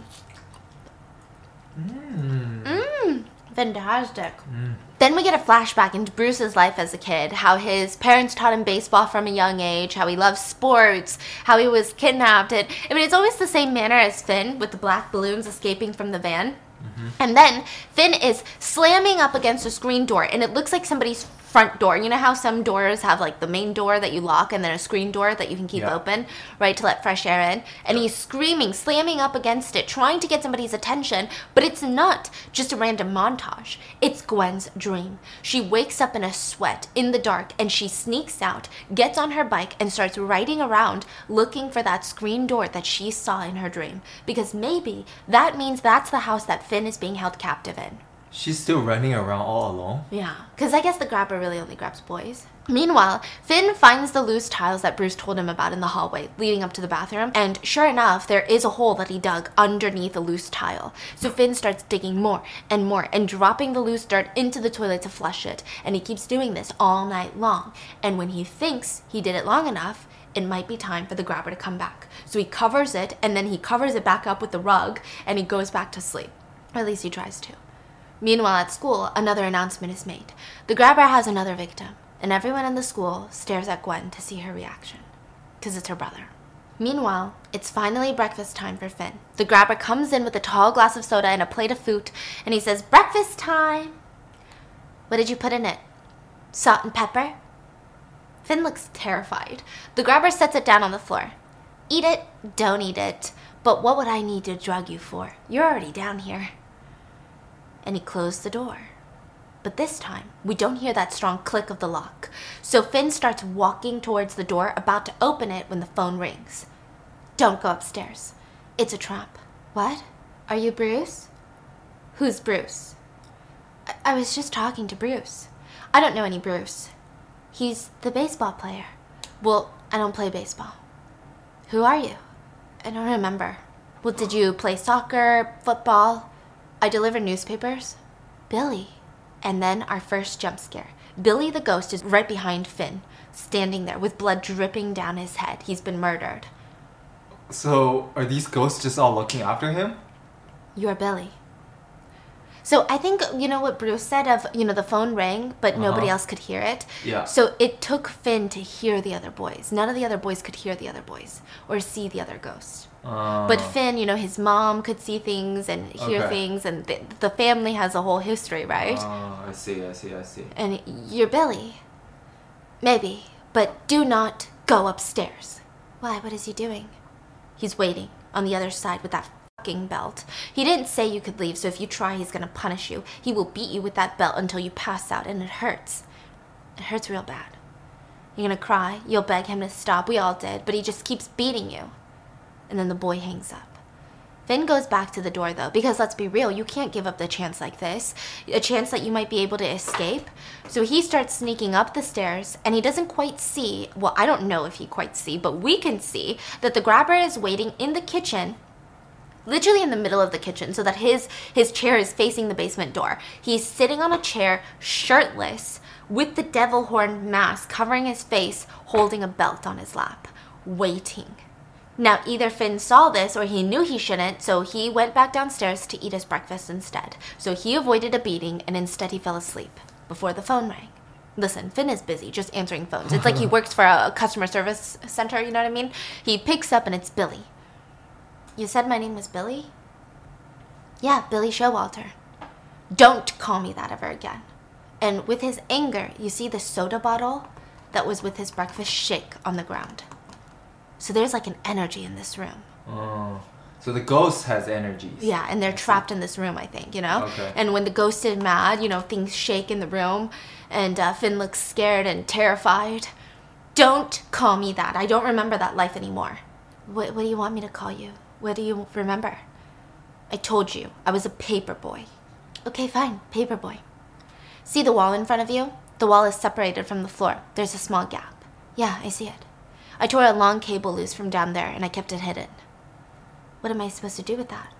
Mmm. Mmm. Fantastic. Mm. Then we get a flashback into Bruce's life as a kid, how his parents taught him baseball from a young age, how he loves sports, how he was kidnapped. And I mean, it's always the same manner as Finn with the black balloons escaping from the van. Mm-hmm. And then Finn is slamming up against a screen door, and it looks like somebody's front door. You know how some doors have like the main door that you lock and then a screen door that you can keep Yeah. open, right, to let fresh air in? And he's screaming, slamming up against it, trying to get somebody's attention, but it's not just a random montage. It's Gwen's dream. She wakes up in a sweat in the dark and she sneaks out, gets on her bike, and starts riding around looking for that screen door that she saw in her dream. Because maybe that means that's the house that Finn is being held captive in. She's still running around all alone? Yeah, because I guess the grabber really only grabs boys. Meanwhile, Finn finds the loose tiles that Bruce told him about in the hallway leading up to the bathroom, and sure enough, there is a hole that he dug underneath a loose tile. So Finn starts digging more and more and dropping the loose dirt into the toilet to flush it, and he keeps doing this all night long. And when he thinks he did it long enough, it might be time for the grabber to come back. So he covers it and then he covers it back up with the rug and he goes back to sleep. Or at least he tries to. Meanwhile, at school, another announcement is made. The grabber has another victim, and everyone in the school stares at Gwen to see her reaction. Because it's her brother. Meanwhile, it's finally breakfast time for Finn. The grabber comes in with a tall glass of soda and a plate of food, and he says, Breakfast time! What did you put in it? Salt and pepper? Finn looks terrified. The grabber sets it down on the floor. Eat it, don't eat it. But what would I need to drug you for? You're already down here and he closed the door. But this time, we don't hear that strong click of the lock. So Finn starts walking towards the door, about to open it when the phone rings. Don't go upstairs. It's a trap. What? Are you Bruce? Who's Bruce? I, I was just talking to Bruce. I don't know any Bruce. He's the baseball player. Well, I don't play baseball. Who are you? I don't remember. Well, did you play soccer, football? I deliver newspapers. Billy. And then our first jump scare. Billy the ghost is right behind Finn, standing there with blood dripping down his head. He's been murdered. So, are these ghosts just all looking after him? You're Billy. So I think you know what Bruce said of you know the phone rang, but uh-huh. nobody else could hear it. Yeah. So it took Finn to hear the other boys. None of the other boys could hear the other boys or see the other ghost. Uh, but Finn, you know, his mom could see things and hear okay. things, and the, the, family has a whole history, right? Oh, I see, I see, I see. And you're Billy. Maybe, but do not go upstairs. Why? What is he doing? He's waiting on the other side with that fucking belt. He didn't say you could leave, so if you try, he's gonna punish you. He will beat you with that belt until you pass out, and it hurts. It hurts real bad. You're gonna cry, you'll beg him to stop, we all did, but he just keeps beating you. And then the boy hangs up. Finn goes back to the door though, because let's be real, you can't give up the chance like this. A chance that you might be able to escape. So he starts sneaking up the stairs and he doesn't quite see, well, I don't know if he quite see, but we can see that the grabber is waiting in the kitchen literally in the middle of the kitchen so that his his chair is facing the basement door. He's sitting on a chair shirtless with the devil horn mask covering his face, holding a belt on his lap, waiting. Now, either Finn saw this or he knew he shouldn't, so he went back downstairs to eat his breakfast instead. So he avoided a beating and instead he fell asleep before the phone rang. Listen, Finn is busy just answering phones. It's like he works for a customer service center, you know what I mean? He picks up and it's Billy. You said my name was Billy? Yeah, Billy Showalter. Don't call me that ever again. And with his anger, you see the soda bottle that was with his breakfast shake on the ground. So there's like an energy in this room. Oh. So the ghost has energies. Yeah, and they're trapped in this room, I think, you know? Okay. And when the ghost is mad, you know, things shake in the room, and uh, Finn looks scared and terrified. Don't call me that. I don't remember that life anymore. What, what do you want me to call you? What do you remember? I told you, I was a paper boy. Okay, fine, paper boy. See the wall in front of you? The wall is separated from the floor. There's a small gap. Yeah, I see it. I tore a long cable loose from down there and I kept it hidden. What am I supposed to do with that?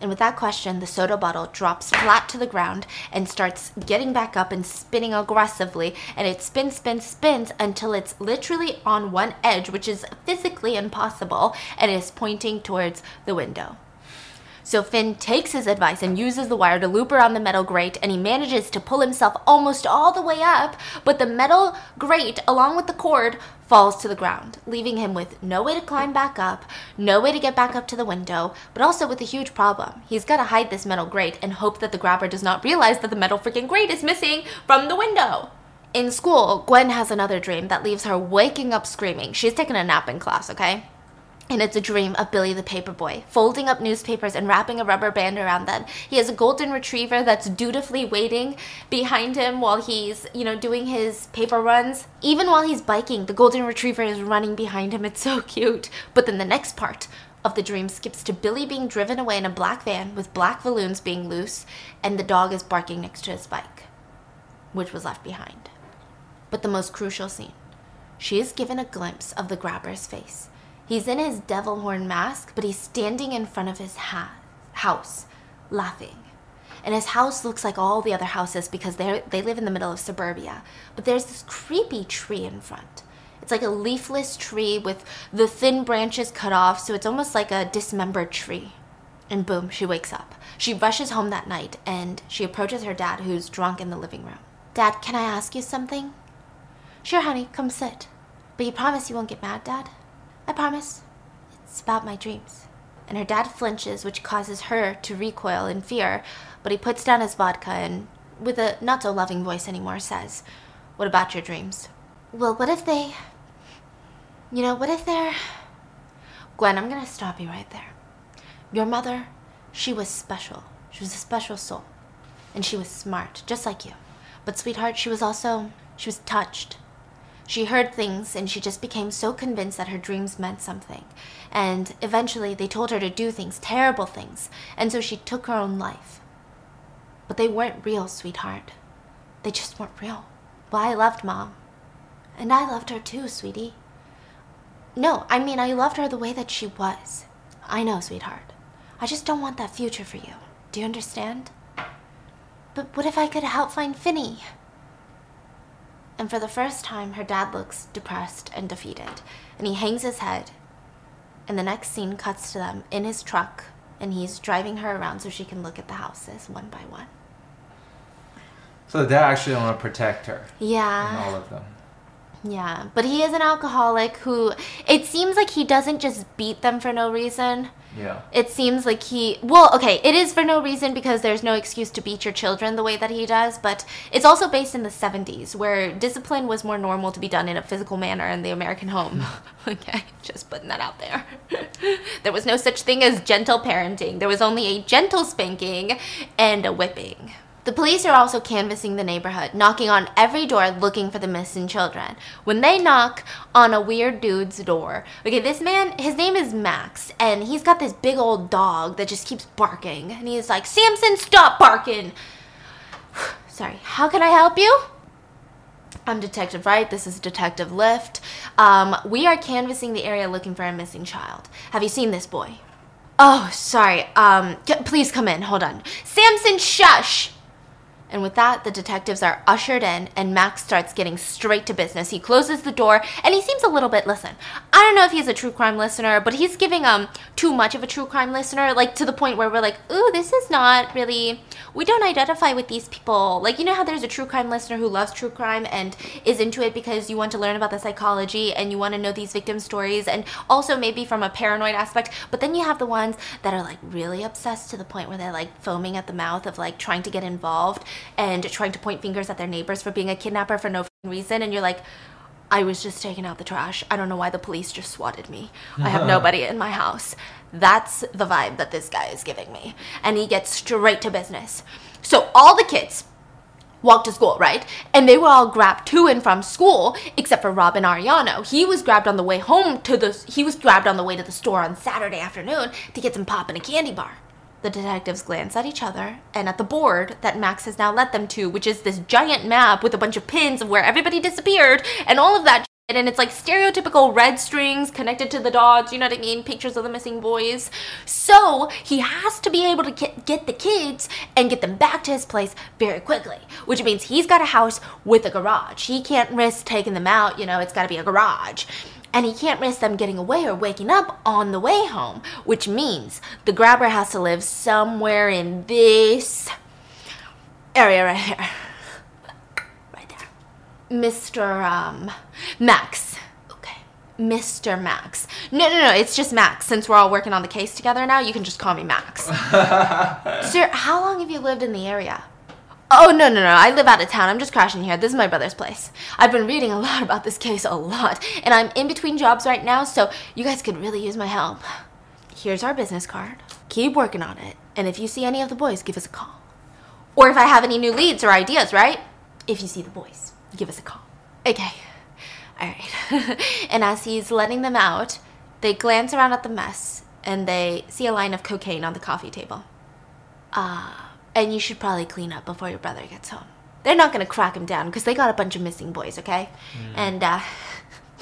And with that question, the soda bottle drops flat to the ground and starts getting back up and spinning aggressively. And it spins, spins, spins until it's literally on one edge, which is physically impossible, and is pointing towards the window. So Finn takes his advice and uses the wire to loop around the metal grate, and he manages to pull himself almost all the way up, but the metal grate, along with the cord, falls to the ground, leaving him with no way to climb back up, no way to get back up to the window, but also with a huge problem. He's got to hide this metal grate and hope that the grabber does not realize that the metal freaking grate is missing from the window. In school, Gwen has another dream that leaves her waking up screaming. She's taking a nap in class, okay? And it's a dream of Billy the Paperboy, folding up newspapers and wrapping a rubber band around them. He has a golden retriever that's dutifully waiting behind him while he's, you know, doing his paper runs. Even while he's biking, the golden retriever is running behind him. It's so cute. But then the next part, of the dream skips to Billy being driven away in a black van with black balloons being loose, and the dog is barking next to his bike, which was left behind. But the most crucial scene she is given a glimpse of the grabber's face. He's in his devil horn mask, but he's standing in front of his ha- house, laughing. And his house looks like all the other houses because they they live in the middle of suburbia. But there's this creepy tree in front. It's like a leafless tree with the thin branches cut off, so it's almost like a dismembered tree. And boom, she wakes up. She rushes home that night and she approaches her dad, who's drunk in the living room. Dad, can I ask you something? Sure, honey, come sit. But you promise you won't get mad, Dad? I promise. It's about my dreams. And her dad flinches, which causes her to recoil in fear, but he puts down his vodka and, with a not so loving voice anymore, says, What about your dreams? Well, what if they. You know, what if they're. Gwen, I'm gonna stop you right there. Your mother, she was special. She was a special soul. And she was smart, just like you. But, sweetheart, she was also. She was touched. She heard things and she just became so convinced that her dreams meant something. And eventually they told her to do things, terrible things. And so she took her own life. But they weren't real, sweetheart. They just weren't real. Well, I loved mom. And I loved her too, sweetie. No, I mean, I loved her the way that she was. I know, sweetheart. I just don't want that future for you. Do you understand? But what if I could help find Finney? And for the first time, her dad looks depressed and defeated. And he hangs his head. And the next scene cuts to them in his truck, and he's driving her around so she can look at the houses one by one. So the dad actually want to protect her. Yeah. And all of them. Yeah, but he is an alcoholic who it seems like he doesn't just beat them for no reason. Yeah. It seems like he well, okay, it is for no reason because there's no excuse to beat your children the way that he does, but it's also based in the 70s where discipline was more normal to be done in a physical manner in the American home. okay, just putting that out there. there was no such thing as gentle parenting. There was only a gentle spanking and a whipping. The police are also canvassing the neighborhood, knocking on every door looking for the missing children. When they knock on a weird dude's door, okay, this man, his name is Max, and he's got this big old dog that just keeps barking. And he's like, Samson, stop barking! Sorry, how can I help you? I'm Detective Wright. This is Detective Lift. Um, we are canvassing the area looking for a missing child. Have you seen this boy? Oh, sorry. Um, please come in. Hold on. Samson, shush! And with that, the detectives are ushered in, and Max starts getting straight to business. He closes the door, and he seems a little bit. Listen, I don't know if he's a true crime listener, but he's giving um too much of a true crime listener, like to the point where we're like, ooh, this is not really. We don't identify with these people. Like you know how there's a true crime listener who loves true crime and is into it because you want to learn about the psychology and you want to know these victim stories, and also maybe from a paranoid aspect. But then you have the ones that are like really obsessed to the point where they're like foaming at the mouth of like trying to get involved and trying to point fingers at their neighbors for being a kidnapper for no reason and you're like I was just taking out the trash. I don't know why the police just swatted me. I have nobody in my house. That's the vibe that this guy is giving me. And he gets straight to business. So all the kids walked to school, right? And they were all grabbed to and from school, except for Robin Arellano. He was grabbed on the way home to the he was grabbed on the way to the store on Saturday afternoon to get some pop and a candy bar. The detectives glance at each other and at the board that Max has now led them to, which is this giant map with a bunch of pins of where everybody disappeared and all of that. Shit. And it's like stereotypical red strings connected to the dots, you know what I mean? Pictures of the missing boys. So he has to be able to get, get the kids and get them back to his place very quickly, which means he's got a house with a garage. He can't risk taking them out, you know, it's got to be a garage and he can't risk them getting away or waking up on the way home, which means the grabber has to live somewhere in this area right here. Right there. Mr. Um, Max. Okay. Mr. Max. No, no, no, it's just Max. Since we're all working on the case together now, you can just call me Max. Sir, how long have you lived in the area? Oh, no, no, no. I live out of town. I'm just crashing here. This is my brother's place. I've been reading a lot about this case, a lot. And I'm in between jobs right now, so you guys could really use my help. Here's our business card. Keep working on it. And if you see any of the boys, give us a call. Or if I have any new leads or ideas, right? If you see the boys, give us a call. Okay. All right. and as he's letting them out, they glance around at the mess and they see a line of cocaine on the coffee table. Ah, uh, and you should probably clean up before your brother gets home. They're not gonna crack him down because they got a bunch of missing boys, okay? Mm. And uh,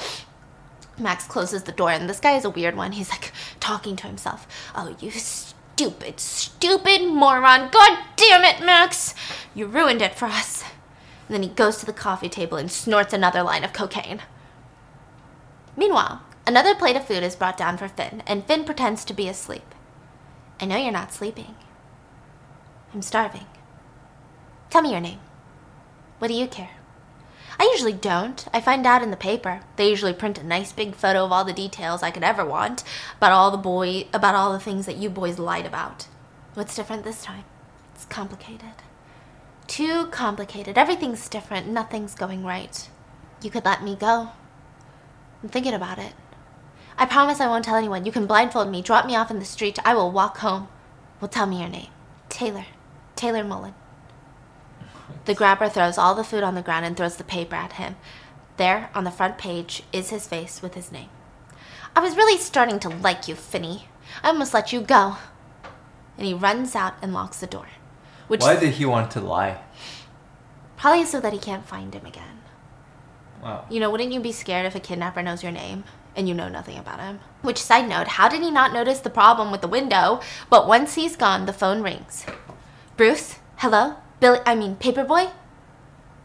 Max closes the door, and this guy is a weird one. He's like talking to himself. Oh, you stupid, stupid moron. God damn it, Max. You ruined it for us. And then he goes to the coffee table and snorts another line of cocaine. Meanwhile, another plate of food is brought down for Finn, and Finn pretends to be asleep. I know you're not sleeping. I'm starving. Tell me your name. What do you care? I usually don't. I find out in the paper. They usually print a nice big photo of all the details I could ever want about all the boy about all the things that you boys lied about. What's different this time? It's complicated. Too complicated. Everything's different. Nothing's going right. You could let me go. I'm thinking about it. I promise I won't tell anyone. You can blindfold me, drop me off in the street. I will walk home. Well, tell me your name. Taylor. Taylor Mullen. The grabber throws all the food on the ground and throws the paper at him. There, on the front page, is his face with his name. I was really starting to like you, Finney. I almost let you go. And he runs out and locks the door. Which Why did he want to lie? Probably so that he can't find him again. Wow. You know, wouldn't you be scared if a kidnapper knows your name and you know nothing about him? Which, side note, how did he not notice the problem with the window? But once he's gone, the phone rings. Bruce? Hello? Billy, I mean, Paperboy?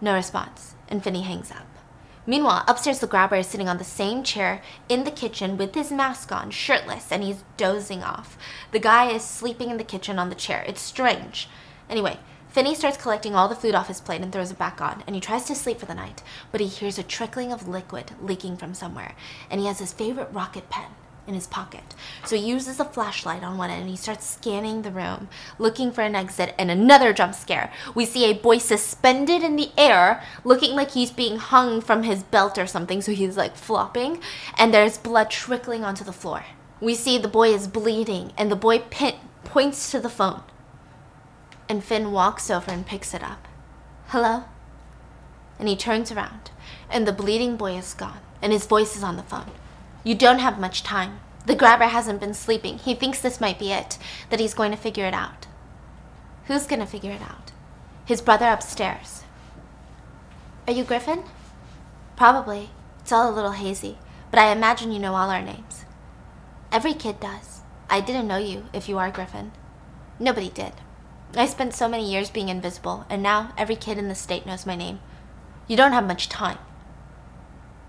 No response, and Finney hangs up. Meanwhile, upstairs, the grabber is sitting on the same chair in the kitchen with his mask on, shirtless, and he's dozing off. The guy is sleeping in the kitchen on the chair. It's strange. Anyway, Finney starts collecting all the food off his plate and throws it back on, and he tries to sleep for the night, but he hears a trickling of liquid leaking from somewhere, and he has his favorite rocket pen in his pocket. So he uses a flashlight on one end and he starts scanning the room, looking for an exit, and another jump scare. We see a boy suspended in the air, looking like he's being hung from his belt or something, so he's like flopping, and there's blood trickling onto the floor. We see the boy is bleeding, and the boy pin- points to the phone. And Finn walks over and picks it up. Hello? And he turns around, and the bleeding boy is gone, and his voice is on the phone. You don't have much time. The grabber hasn't been sleeping. He thinks this might be it, that he's going to figure it out. Who's going to figure it out? His brother upstairs. Are you Griffin? Probably. It's all a little hazy, but I imagine you know all our names. Every kid does. I didn't know you if you are Griffin. Nobody did. I spent so many years being invisible, and now every kid in the state knows my name. You don't have much time.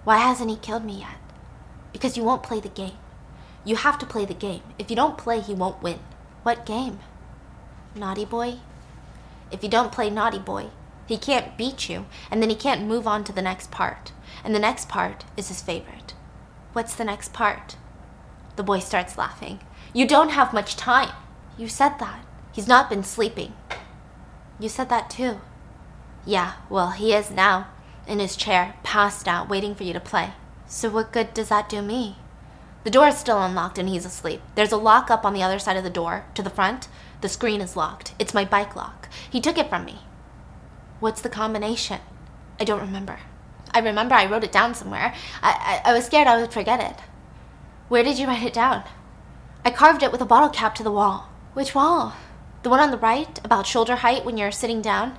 Why hasn't he killed me yet? Because you won't play the game. You have to play the game. If you don't play, he won't win. What game? Naughty Boy? If you don't play Naughty Boy, he can't beat you, and then he can't move on to the next part. And the next part is his favorite. What's the next part? The boy starts laughing. You don't have much time. You said that. He's not been sleeping. You said that too. Yeah, well, he is now, in his chair, passed out, waiting for you to play. So what good does that do me? The door is still unlocked and he's asleep. There's a lock up on the other side of the door, to the front. The screen is locked. It's my bike lock. He took it from me. What's the combination? I don't remember. I remember I wrote it down somewhere. I, I, I was scared I would forget it. Where did you write it down? I carved it with a bottle cap to the wall. Which wall? The one on the right, about shoulder height when you're sitting down?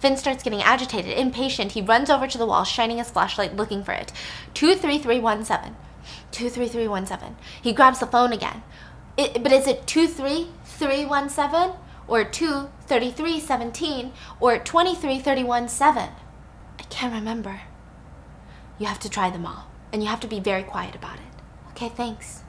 Finn starts getting agitated, impatient. He runs over to the wall, shining his flashlight, looking for it. 23317. 23317. He grabs the phone again. It, but is it 23317 or 23317 or 23317? I can't remember. You have to try them all, and you have to be very quiet about it. Okay, thanks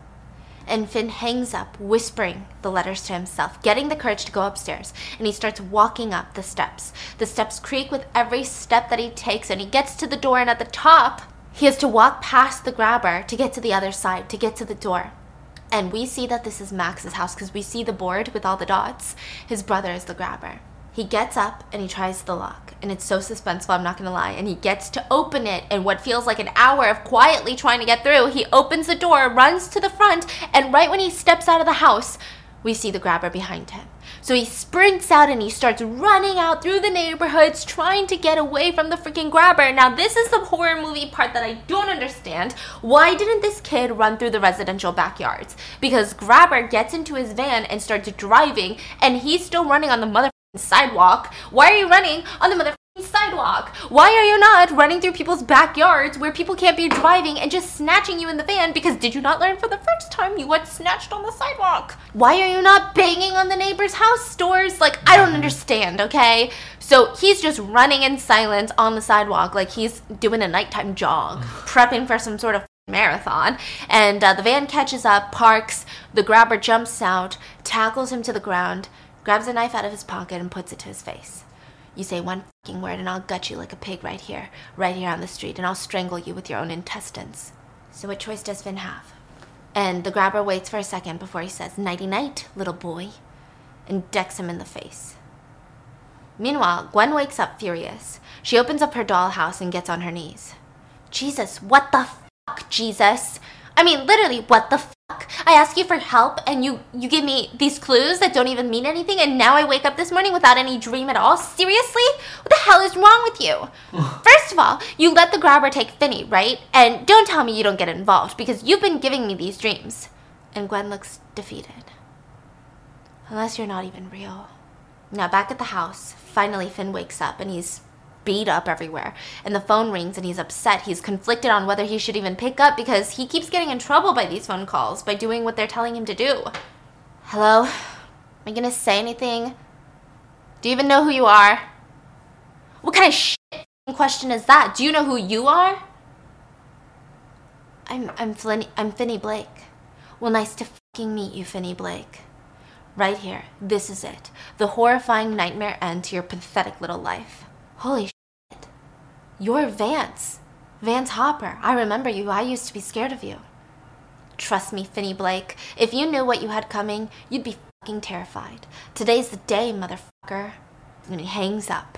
and Finn hangs up, whispering the letters to himself, getting the courage to go upstairs, and he starts walking up the steps. The steps creak with every step that he takes, and he gets to the door, and at the top, he has to walk past the grabber to get to the other side, to get to the door. And we see that this is Max's house because we see the board with all the dots. His brother is the grabber. He gets up and he tries the lock, and it's so suspenseful, I'm not gonna lie. And he gets to open it, and what feels like an hour of quietly trying to get through, he opens the door, runs to the front, and right when he steps out of the house, we see the grabber behind him. So he sprints out and he starts running out through the neighborhoods trying to get away from the freaking grabber. Now, this is the horror movie part that I don't understand. Why didn't this kid run through the residential backyards? Because grabber gets into his van and starts driving and he's still running on the mother sidewalk. Why are you running on the mother sidewalk? Why are you not running through people's backyards where people can't be driving and just snatching you in the van because did you not learn for the first time you got snatched on the sidewalk? Why are you not banging on the neighbor's house doors? Like, I don't understand, okay? So he's just running in silence on the sidewalk like he's doing a nighttime jog, prepping for some sort of marathon. And uh, the van catches up, parks, the grabber jumps out, tackles him to the ground, grabs a knife out of his pocket, and puts it to his face. You say one fucking word and I'll gut you like a pig right here, right here on the street, and I'll strangle you with your own intestines. So what choice does Finn have? And the grabber waits for a second before he says, Nighty night, little boy, and decks him in the face. Meanwhile, Gwen wakes up furious. She opens up her dollhouse and gets on her knees. Jesus, what the fuck, Jesus? I mean, literally, what the fuck? I ask you for help and you you give me these clues that don't even mean anything and now I wake up this morning without any dream at all? Seriously? What the hell is wrong with you? First of all, you let the grabber take Finney, right? And don't tell me you don't get involved because you've been giving me these dreams. And Gwen looks defeated. Unless you're not even real. Now back at the house, finally Finn wakes up and he's beat up everywhere. And the phone rings and he's upset. He's conflicted on whether he should even pick up because he keeps getting in trouble by these phone calls by doing what they're telling him to do. Hello? Am I gonna say anything? Do you even know who you are? What kind of shit question is that? Do you know who you are? I'm I'm Flin- I'm Finney Blake. Well, nice to fucking meet you, Finney Blake. Right here, this is it. The horrifying nightmare end to your pathetic little life. Holy shit. You're Vance. Vance Hopper. I remember you. I used to be scared of you. Trust me, Finney Blake. If you knew what you had coming, you'd be fucking terrified. Today's the day, motherfucker. And he hangs up.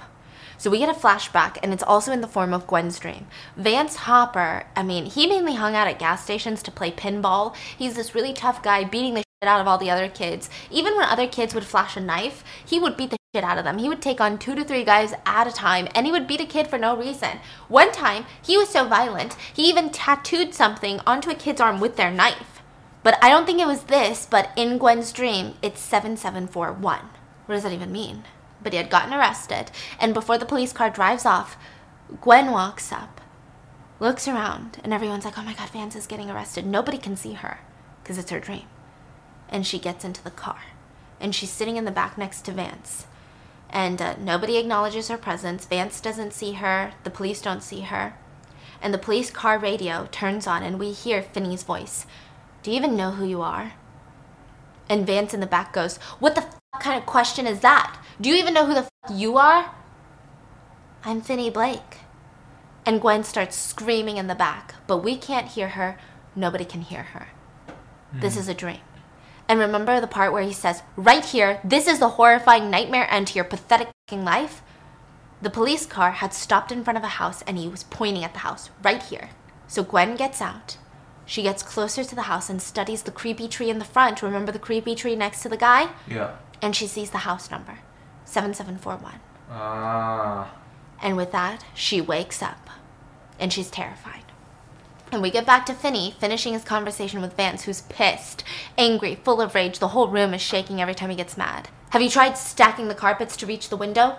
So we get a flashback, and it's also in the form of Gwen's dream. Vance Hopper, I mean, he mainly hung out at gas stations to play pinball. He's this really tough guy beating the shit out of all the other kids. Even when other kids would flash a knife, he would beat the shit out of them. He would take on two to three guys at a time, and he would beat a kid for no reason. One time, he was so violent, he even tattooed something onto a kid's arm with their knife. But I don't think it was this, but in Gwen's dream, it's 7741. What does that even mean? But he had gotten arrested, and before the police car drives off, Gwen walks up, looks around, and everyone's like, oh my god, Vance is getting arrested. Nobody can see her, because it's her dream. And she gets into the car, and she's sitting in the back next to Vance. And uh, nobody acknowledges her presence. Vance doesn't see her, the police don't see her. And the police car radio turns on, and we hear Finney's voice. Do you even know who you are? And Vance in the back goes, What the f- kind of question is that? Do you even know who the f- you are? I'm Finney Blake. And Gwen starts screaming in the back, but we can't hear her. Nobody can hear her. Mm. This is a dream. And remember the part where he says, Right here, this is the horrifying nightmare end to your pathetic life? The police car had stopped in front of a house and he was pointing at the house, right here. So Gwen gets out. She gets closer to the house and studies the creepy tree in the front. Remember the creepy tree next to the guy? Yeah. And she sees the house number 7741. Ah. And with that, she wakes up and she's terrified. And we get back to Finney finishing his conversation with Vance, who's pissed, angry, full of rage. The whole room is shaking every time he gets mad. Have you tried stacking the carpets to reach the window?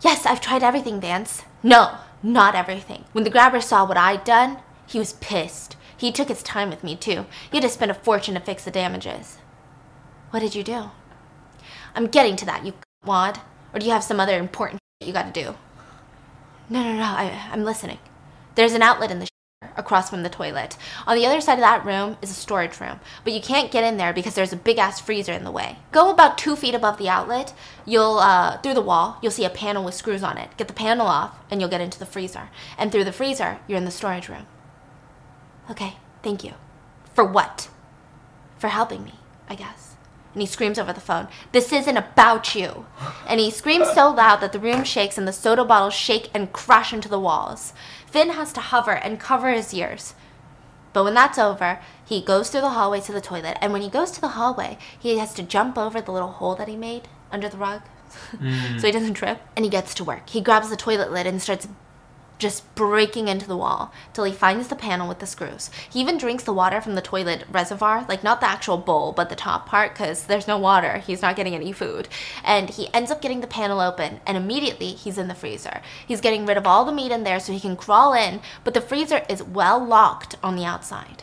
Yes, I've tried everything, Vance. No, not everything. When the grabber saw what I'd done, he was pissed. He took his time with me, too. He had to spend a fortune to fix the damages. What did you do? I'm getting to that, you wad. Or do you have some other important you gotta do? No, no, no, I, I'm listening. There's an outlet in the across from the toilet. On the other side of that room is a storage room, but you can't get in there because there's a big ass freezer in the way. Go about two feet above the outlet, you'll, uh, through the wall, you'll see a panel with screws on it. Get the panel off, and you'll get into the freezer. And through the freezer, you're in the storage room. Okay, thank you. For what? For helping me, I guess. And he screams over the phone, This isn't about you. And he screams so loud that the room shakes and the soda bottles shake and crash into the walls. Finn has to hover and cover his ears. But when that's over, he goes through the hallway to the toilet. And when he goes to the hallway, he has to jump over the little hole that he made under the rug mm. so he doesn't trip. And he gets to work. He grabs the toilet lid and starts just breaking into the wall till he finds the panel with the screws. He even drinks the water from the toilet reservoir, like not the actual bowl, but the top part, because there's no water. He's not getting any food. And he ends up getting the panel open, and immediately he's in the freezer. He's getting rid of all the meat in there so he can crawl in, but the freezer is well locked on the outside.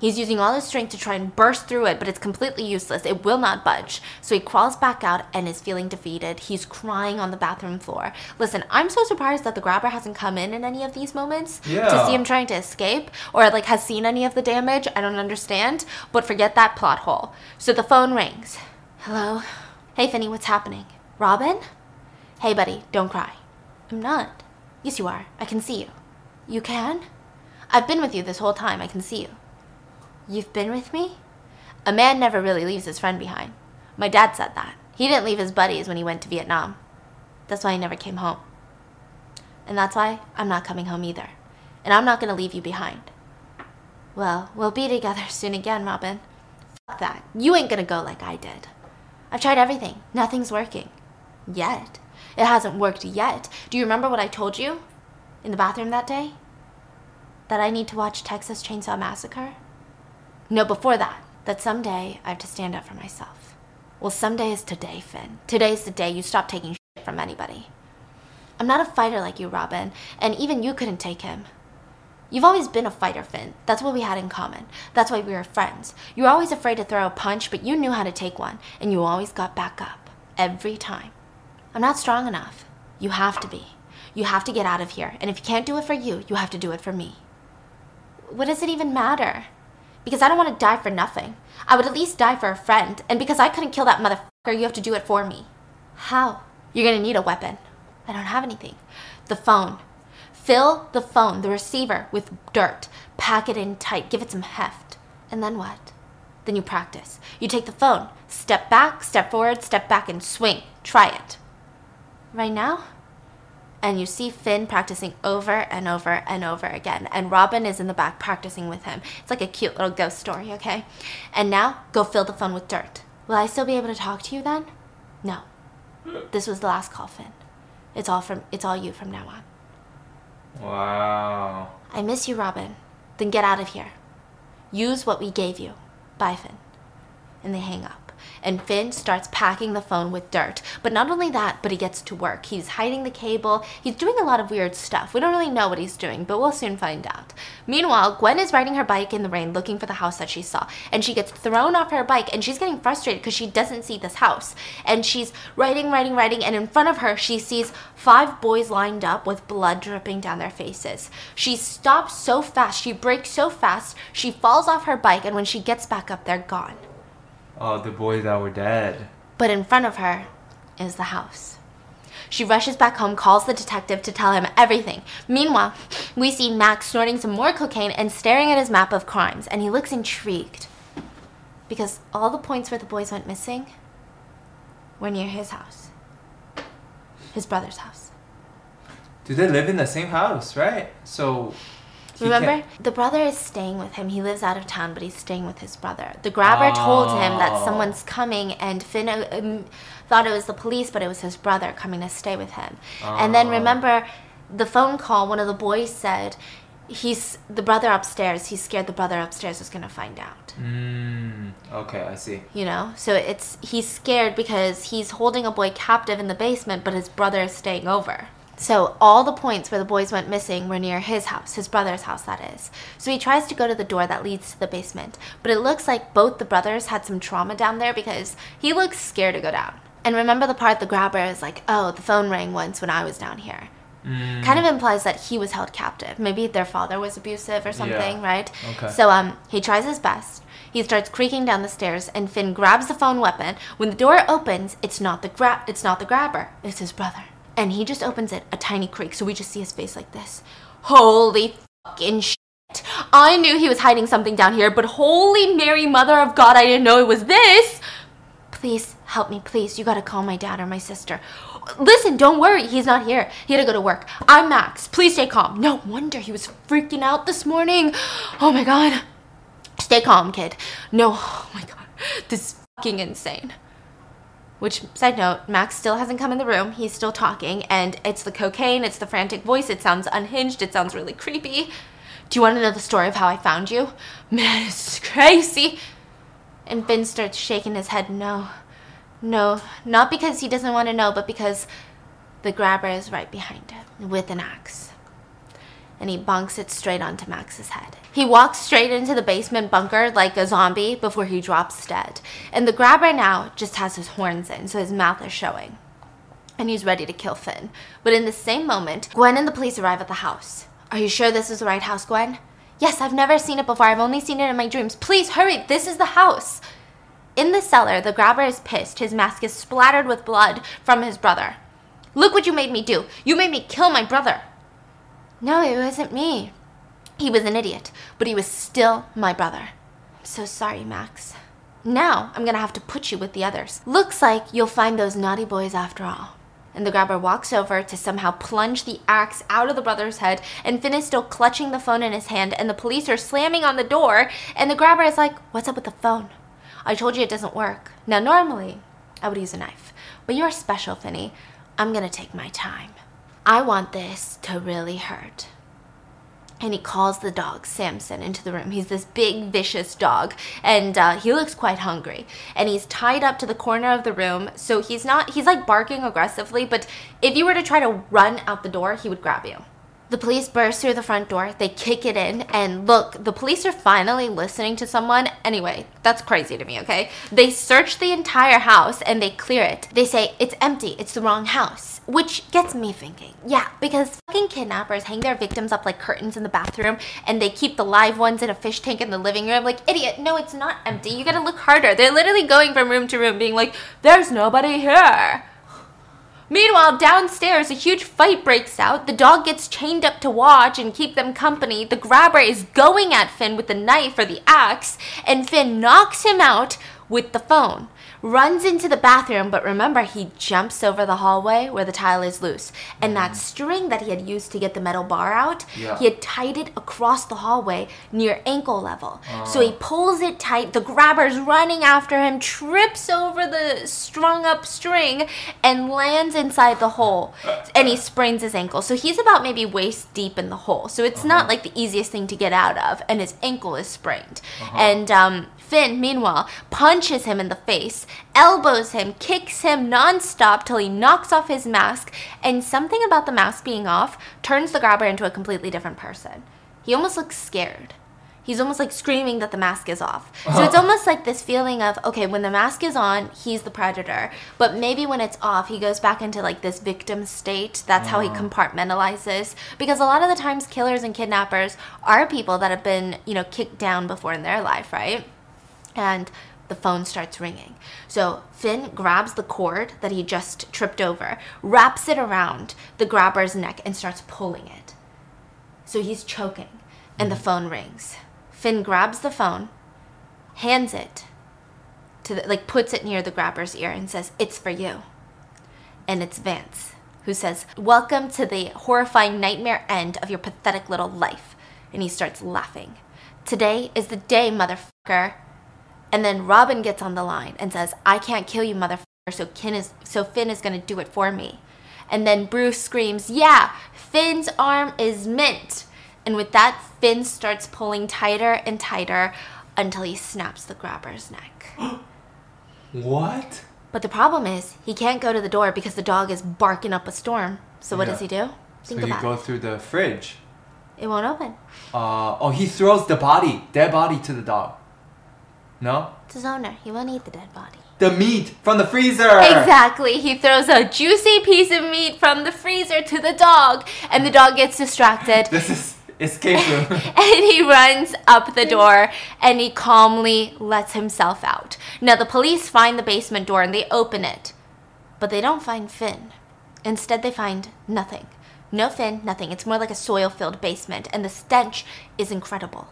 He's using all his strength to try and burst through it, but it's completely useless. It will not budge. So he crawls back out and is feeling defeated. He's crying on the bathroom floor. Listen, I'm so surprised that the grabber hasn't come in in any of these moments yeah. to see him trying to escape or like has seen any of the damage. I don't understand, but forget that plot hole. So the phone rings. Hello? Hey, Finney, what's happening? Robin? Hey, buddy, don't cry. I'm not. Yes, you are. I can see you. You can? I've been with you this whole time. I can see you. You've been with me? A man never really leaves his friend behind. My dad said that. He didn't leave his buddies when he went to Vietnam. That's why he never came home. And that's why I'm not coming home either. And I'm not going to leave you behind. Well, we'll be together soon again, Robin. Fuck that. You ain't going to go like I did. I've tried everything. Nothing's working. Yet. It hasn't worked yet. Do you remember what I told you? In the bathroom that day? That I need to watch Texas Chainsaw Massacre? No, before that, that someday I have to stand up for myself. Well, someday is today, Finn. Today's the day you stop taking shit from anybody. I'm not a fighter like you, Robin, and even you couldn't take him. You've always been a fighter, Finn. That's what we had in common. That's why we were friends. You were always afraid to throw a punch, but you knew how to take one, and you always got back up. Every time. I'm not strong enough. You have to be. You have to get out of here, and if you can't do it for you, you have to do it for me. What does it even matter? Because I don't want to die for nothing. I would at least die for a friend, and because I couldn't kill that motherfucker, you have to do it for me. How? You're gonna need a weapon. I don't have anything. The phone. Fill the phone, the receiver, with dirt. Pack it in tight. Give it some heft. And then what? Then you practice. You take the phone. Step back, step forward, step back, and swing. Try it. Right now? And you see Finn practicing over and over and over again. And Robin is in the back practicing with him. It's like a cute little ghost story, okay? And now go fill the phone with dirt. Will I still be able to talk to you then? No. This was the last call, Finn. It's all from it's all you from now on. Wow. I miss you, Robin. Then get out of here. Use what we gave you. Bye, Finn. And they hang up and Finn starts packing the phone with dirt. But not only that, but he gets to work. He's hiding the cable. He's doing a lot of weird stuff. We don't really know what he's doing, but we'll soon find out. Meanwhile, Gwen is riding her bike in the rain looking for the house that she saw, and she gets thrown off her bike and she's getting frustrated because she doesn't see this house. And she's riding, riding, riding, and in front of her, she sees five boys lined up with blood dripping down their faces. She stops so fast, she breaks so fast, she falls off her bike, and when she gets back up, they're gone. Oh, the boys that were dead. But in front of her is the house. She rushes back home, calls the detective to tell him everything. Meanwhile, we see Max snorting some more cocaine and staring at his map of crimes, and he looks intrigued. Because all the points where the boys went missing were near his house, his brother's house. Do they live in the same house, right? So Remember? The brother is staying with him. He lives out of town, but he's staying with his brother. The grabber oh. told him that oh. someone's coming, and Finn uh, um, thought it was the police, but it was his brother coming to stay with him. Oh. And then oh. remember the phone call, one of the boys said, he's the brother upstairs. He's scared the brother upstairs is gonna find out. Mm, okay, I see. You know, so it's he's scared because he's holding a boy captive in the basement, but his brother is staying over. So all the points where the boys went missing were near his house, his brother's house, that is. So he tries to go to the door that leads to the basement, but it looks like both the brothers had some trauma down there because he looks scared to go down. And remember the part the grabber is like, oh, the phone rang once when I was down here. Mm. Kind of implies that he was held captive. Maybe their father was abusive or something, yeah. right? Okay. So um, he tries his best. He starts creaking down the stairs, and Finn grabs the phone weapon. When the door opens, it's not the gra- it's not the grabber. It's his brother and he just opens it a tiny creak, so we just see his face like this. Holy fucking shit. I knew he was hiding something down here, but holy Mary, Mother of God, I didn't know it was this. Please help me, please. You gotta call my dad or my sister. Listen, don't worry. He's not here. He had to go to work. I'm Max. Please stay calm. No wonder he was freaking out this morning. Oh my god. Stay calm, kid. No, oh my god. This is fucking insane. Which, side note, Max still hasn't come in the room. He's still talking, and it's the cocaine, it's the frantic voice. It sounds unhinged, it sounds really creepy. Do you want to know the story of how I found you? Man, it's crazy. And Finn starts shaking his head. No, no, not because he doesn't want to know, but because the grabber is right behind him with an axe. And he bonks it straight onto Max's head. He walks straight into the basement bunker like a zombie before he drops dead. And the grabber now just has his horns in, so his mouth is showing. And he's ready to kill Finn. But in the same moment, Gwen and the police arrive at the house. Are you sure this is the right house, Gwen? Yes, I've never seen it before. I've only seen it in my dreams. Please hurry. This is the house. In the cellar, the grabber is pissed. His mask is splattered with blood from his brother. Look what you made me do. You made me kill my brother. No, it wasn't me. He was an idiot, but he was still my brother. I'm so sorry, Max. Now I'm gonna have to put you with the others. Looks like you'll find those naughty boys after all. And the grabber walks over to somehow plunge the axe out of the brother's head, and Finn is still clutching the phone in his hand, and the police are slamming on the door, and the grabber is like, What's up with the phone? I told you it doesn't work. Now, normally, I would use a knife, but you're special, Finney. I'm gonna take my time. I want this to really hurt and he calls the dog Samson into the room. He's this big, vicious dog, and uh, he looks quite hungry. And he's tied up to the corner of the room, so he's not, he's like barking aggressively, but if you were to try to run out the door, he would grab you. The police burst through the front door, they kick it in, and look, the police are finally listening to someone. Anyway, that's crazy to me, okay? They search the entire house and they clear it. They say, it's empty, it's the wrong house. Which gets me thinking, yeah, because fucking kidnappers hang their victims up like curtains in the bathroom and they keep the live ones in a fish tank in the living room. Like, idiot, no, it's not empty. You gotta look harder. They're literally going from room to room being like, there's nobody here. Meanwhile, downstairs, a huge fight breaks out. The dog gets chained up to watch and keep them company. The grabber is going at Finn with the knife or the axe, and Finn knocks him out with the phone runs into the bathroom, but remember, he jumps over the hallway where the tile is loose. And that mm-hmm. string that he had used to get the metal bar out, yeah. he had tied it across the hallway near ankle level. Uh. So he pulls it tight. The grabber's running after him, trips over the strung up string, and lands inside the hole. And he sprains his ankle. So he's about maybe waist deep in the hole. So it's uh-huh. not like the easiest thing to get out of. And his ankle is sprained. Uh-huh. And um, Finn, meanwhile, punches him in the face, elbows him, kicks him nonstop till he knocks off his mask, and something about the mask being off turns the grabber into a completely different person. He almost looks scared. He's almost like screaming that the mask is off. So it's almost like this feeling of, okay, when the mask is on, he's the predator. But maybe when it's off, he goes back into like this victim state. That's how he uh-huh. compartmentalizes. Because a lot of the times, killers and kidnappers are people that have been, you know, kicked down before in their life, right? And the phone starts ringing. So Finn grabs the cord that he just tripped over, wraps it around the grabber's neck, and starts pulling it. So he's choking, and the mm-hmm. phone rings. Finn grabs the phone, hands it to the, like puts it near the grabber's ear and says, "It's for you." And it's Vance who says, "Welcome to the horrifying nightmare end of your pathetic little life." And he starts laughing. Today is the day, motherfucker. And then Robin gets on the line and says, I can't kill you, motherfucker, so, Kin is, so Finn is going to do it for me. And then Bruce screams, Yeah, Finn's arm is mint. And with that, Finn starts pulling tighter and tighter until he snaps the grabber's neck. what? But the problem is, he can't go to the door because the dog is barking up a storm. So what yeah. does he do? Think so you go it. through the fridge. It won't open. Uh, oh, he throws the body, dead body to the dog. No? It's his owner. He won't eat the dead body. The meat from the freezer! Exactly. He throws a juicy piece of meat from the freezer to the dog, and the dog gets distracted. this is escape room. and he runs up the door and he calmly lets himself out. Now, the police find the basement door and they open it, but they don't find Finn. Instead, they find nothing. No Finn, nothing. It's more like a soil filled basement, and the stench is incredible.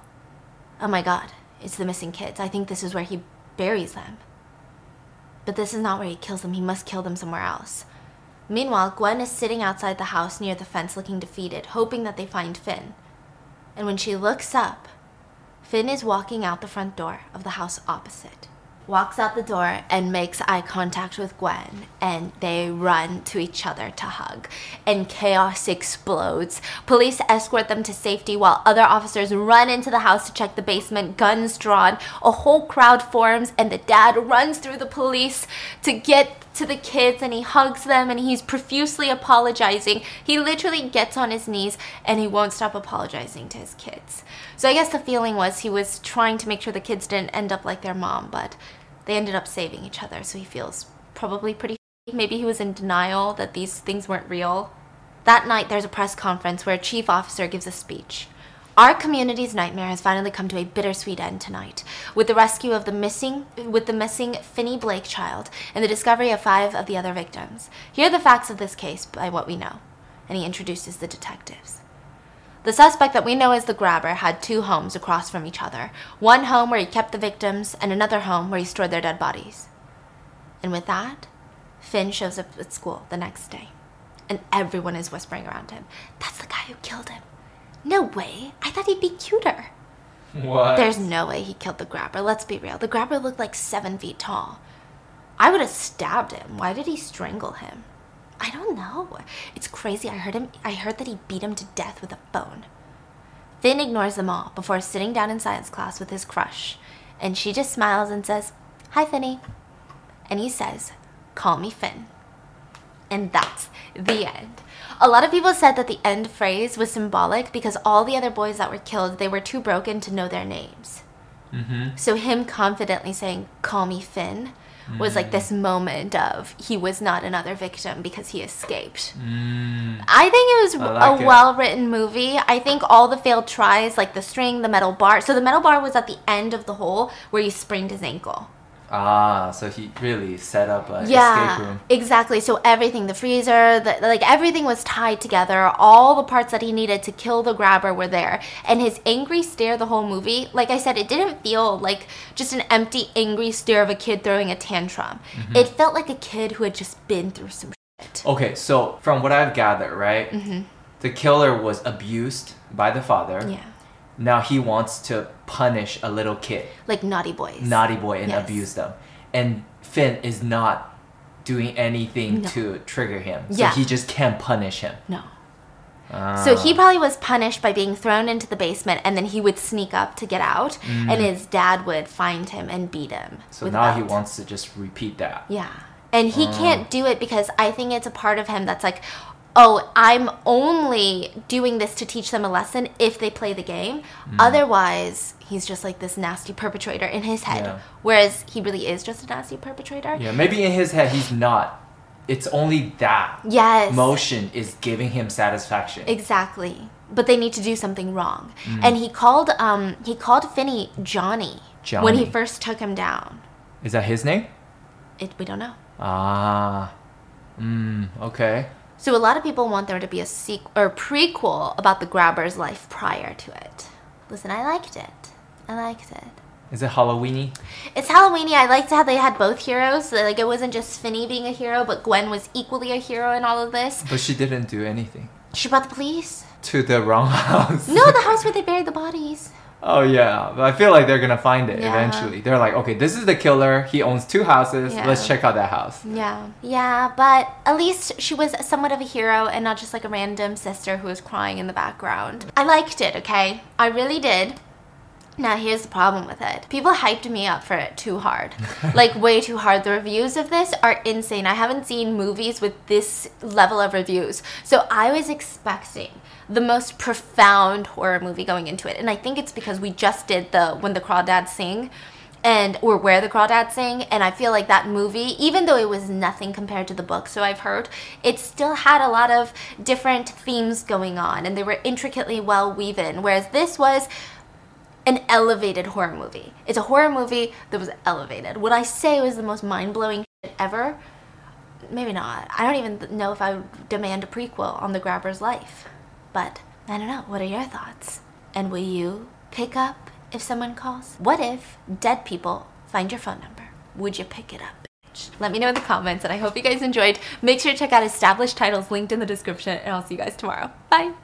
Oh my god. It's the missing kids. I think this is where he buries them. But this is not where he kills them. He must kill them somewhere else. Meanwhile, Gwen is sitting outside the house near the fence looking defeated, hoping that they find Finn. And when she looks up, Finn is walking out the front door of the house opposite walks out the door and makes eye contact with Gwen, and they run to each other to hug. And chaos explodes. Police escort them to safety while other officers run into the house to check the basement, guns drawn. A whole crowd forms, and the dad runs through the police to get to the kids and he hugs them and he's profusely apologizing. He literally gets on his knees and he won't stop apologizing to his kids. So I guess the feeling was he was trying to make sure the kids didn't end up like their mom, but they ended up saving each other. So he feels probably pretty. Maybe he was in denial that these things weren't real. That night, there's a press conference where a chief officer gives a speech. Our community's nightmare has finally come to a bittersweet end tonight, with the rescue of the missing, with the missing Finney Blake child and the discovery of five of the other victims. Here are the facts of this case by what we know, and he introduces the detectives. The suspect that we know as the grabber had two homes across from each other one home where he kept the victims, and another home where he stored their dead bodies. And with that, Finn shows up at school the next day, and everyone is whispering around him, That's the guy who killed him. No way. I thought he'd be cuter. What? There's no way he killed the grabber. Let's be real. The grabber looked like seven feet tall. I would have stabbed him. Why did he strangle him? I don't know. It's crazy. I heard him I heard that he beat him to death with a phone. Finn ignores them all before sitting down in science class with his crush, and she just smiles and says, "Hi, Finney." And he says, "Call me Finn." And that's the end. A lot of people said that the end phrase was symbolic because all the other boys that were killed, they were too broken to know their names. Mm-hmm. So him confidently saying, "Call me Finn," was like this moment of he was not another victim because he escaped. Mm. I think it was like a it. well written movie. I think all the failed tries, like the string, the metal bar. So the metal bar was at the end of the hole where he sprained his ankle. Ah, so he really set up escape yeah, room. exactly. So everything, the freezer, the, like everything was tied together. All the parts that he needed to kill the grabber were there. And his angry stare the whole movie, like I said, it didn't feel like just an empty, angry stare of a kid throwing a tantrum. Mm-hmm. It felt like a kid who had just been through some shit. Okay, so from what I've gathered, right, Mm-hmm. the killer was abused by the father. Yeah, Now he wants to punish a little kid, like naughty boys. naughty boy, and Yes. abuse them. And Finn is not doing anything No. to trigger him, so Yeah. he just can't punish him. No. Ah. So he probably was punished by being thrown into the basement, and then he would sneak up to get out, and his dad would find him and beat him. Mm. So now he wants to just repeat that. Yeah. And he Ah. can't do it because I think it's a part of him that's like, oh, I'm only doing this to teach them a lesson if they play the game. Mm. Otherwise, he's just like this nasty perpetrator in his head. Yeah. Whereas he really is just a nasty perpetrator. Yeah, maybe in his head he's not. It's only that Yes. motion is giving him satisfaction. Exactly. But they need to do something wrong. Mm. And he called um he called Finney Johnny, when he first took him down. Is that his name? It, we don't know. Ah. Mm, okay. So a lot of people want there to be a sequel or prequel about the grabber's life prior to it. Listen, I liked it. I liked it. Is it Halloweeny? It's Halloweeny. I liked how they had both heroes. So, Like it wasn't just Finney being a hero, but Gwen was equally a hero in all of this. But she didn't do anything. She brought the police. To the wrong house. No, the house where they buried the bodies. Oh yeah, but I feel like they're gonna find it Yeah. eventually. They're like, okay, this is the killer. He owns two houses. Yeah. Let's check out that house. Yeah, yeah, but at least she was somewhat of a hero and not just like a random sister who was crying in the background. I liked it, okay? I really did. Now, here's the problem with it. People hyped me up for it too hard. like, way too hard. The reviews of this are insane. I haven't seen movies with this level of reviews. So, I was expecting the most profound horror movie going into it. And I think it's because we just did the When the Crawdads Sing and or where the crawdads sing and i feel like that movie even though it was nothing compared to the book so i've heard it still had a lot of different themes going on and they were intricately well woven whereas this was an elevated horror movie. It's a horror movie that was elevated. Would i say it was the most mind-blowing ever? Maybe not. I don't even know if i would demand a prequel on the grabber's life but i don't know what are your thoughts and will you pick up if someone calls? What if dead people find your phone number? Would you pick it up, bitch? Let me know in the comments, and I hope you guys enjoyed. Make sure to check out established titles linked in the description, and I'll see you guys tomorrow. Bye.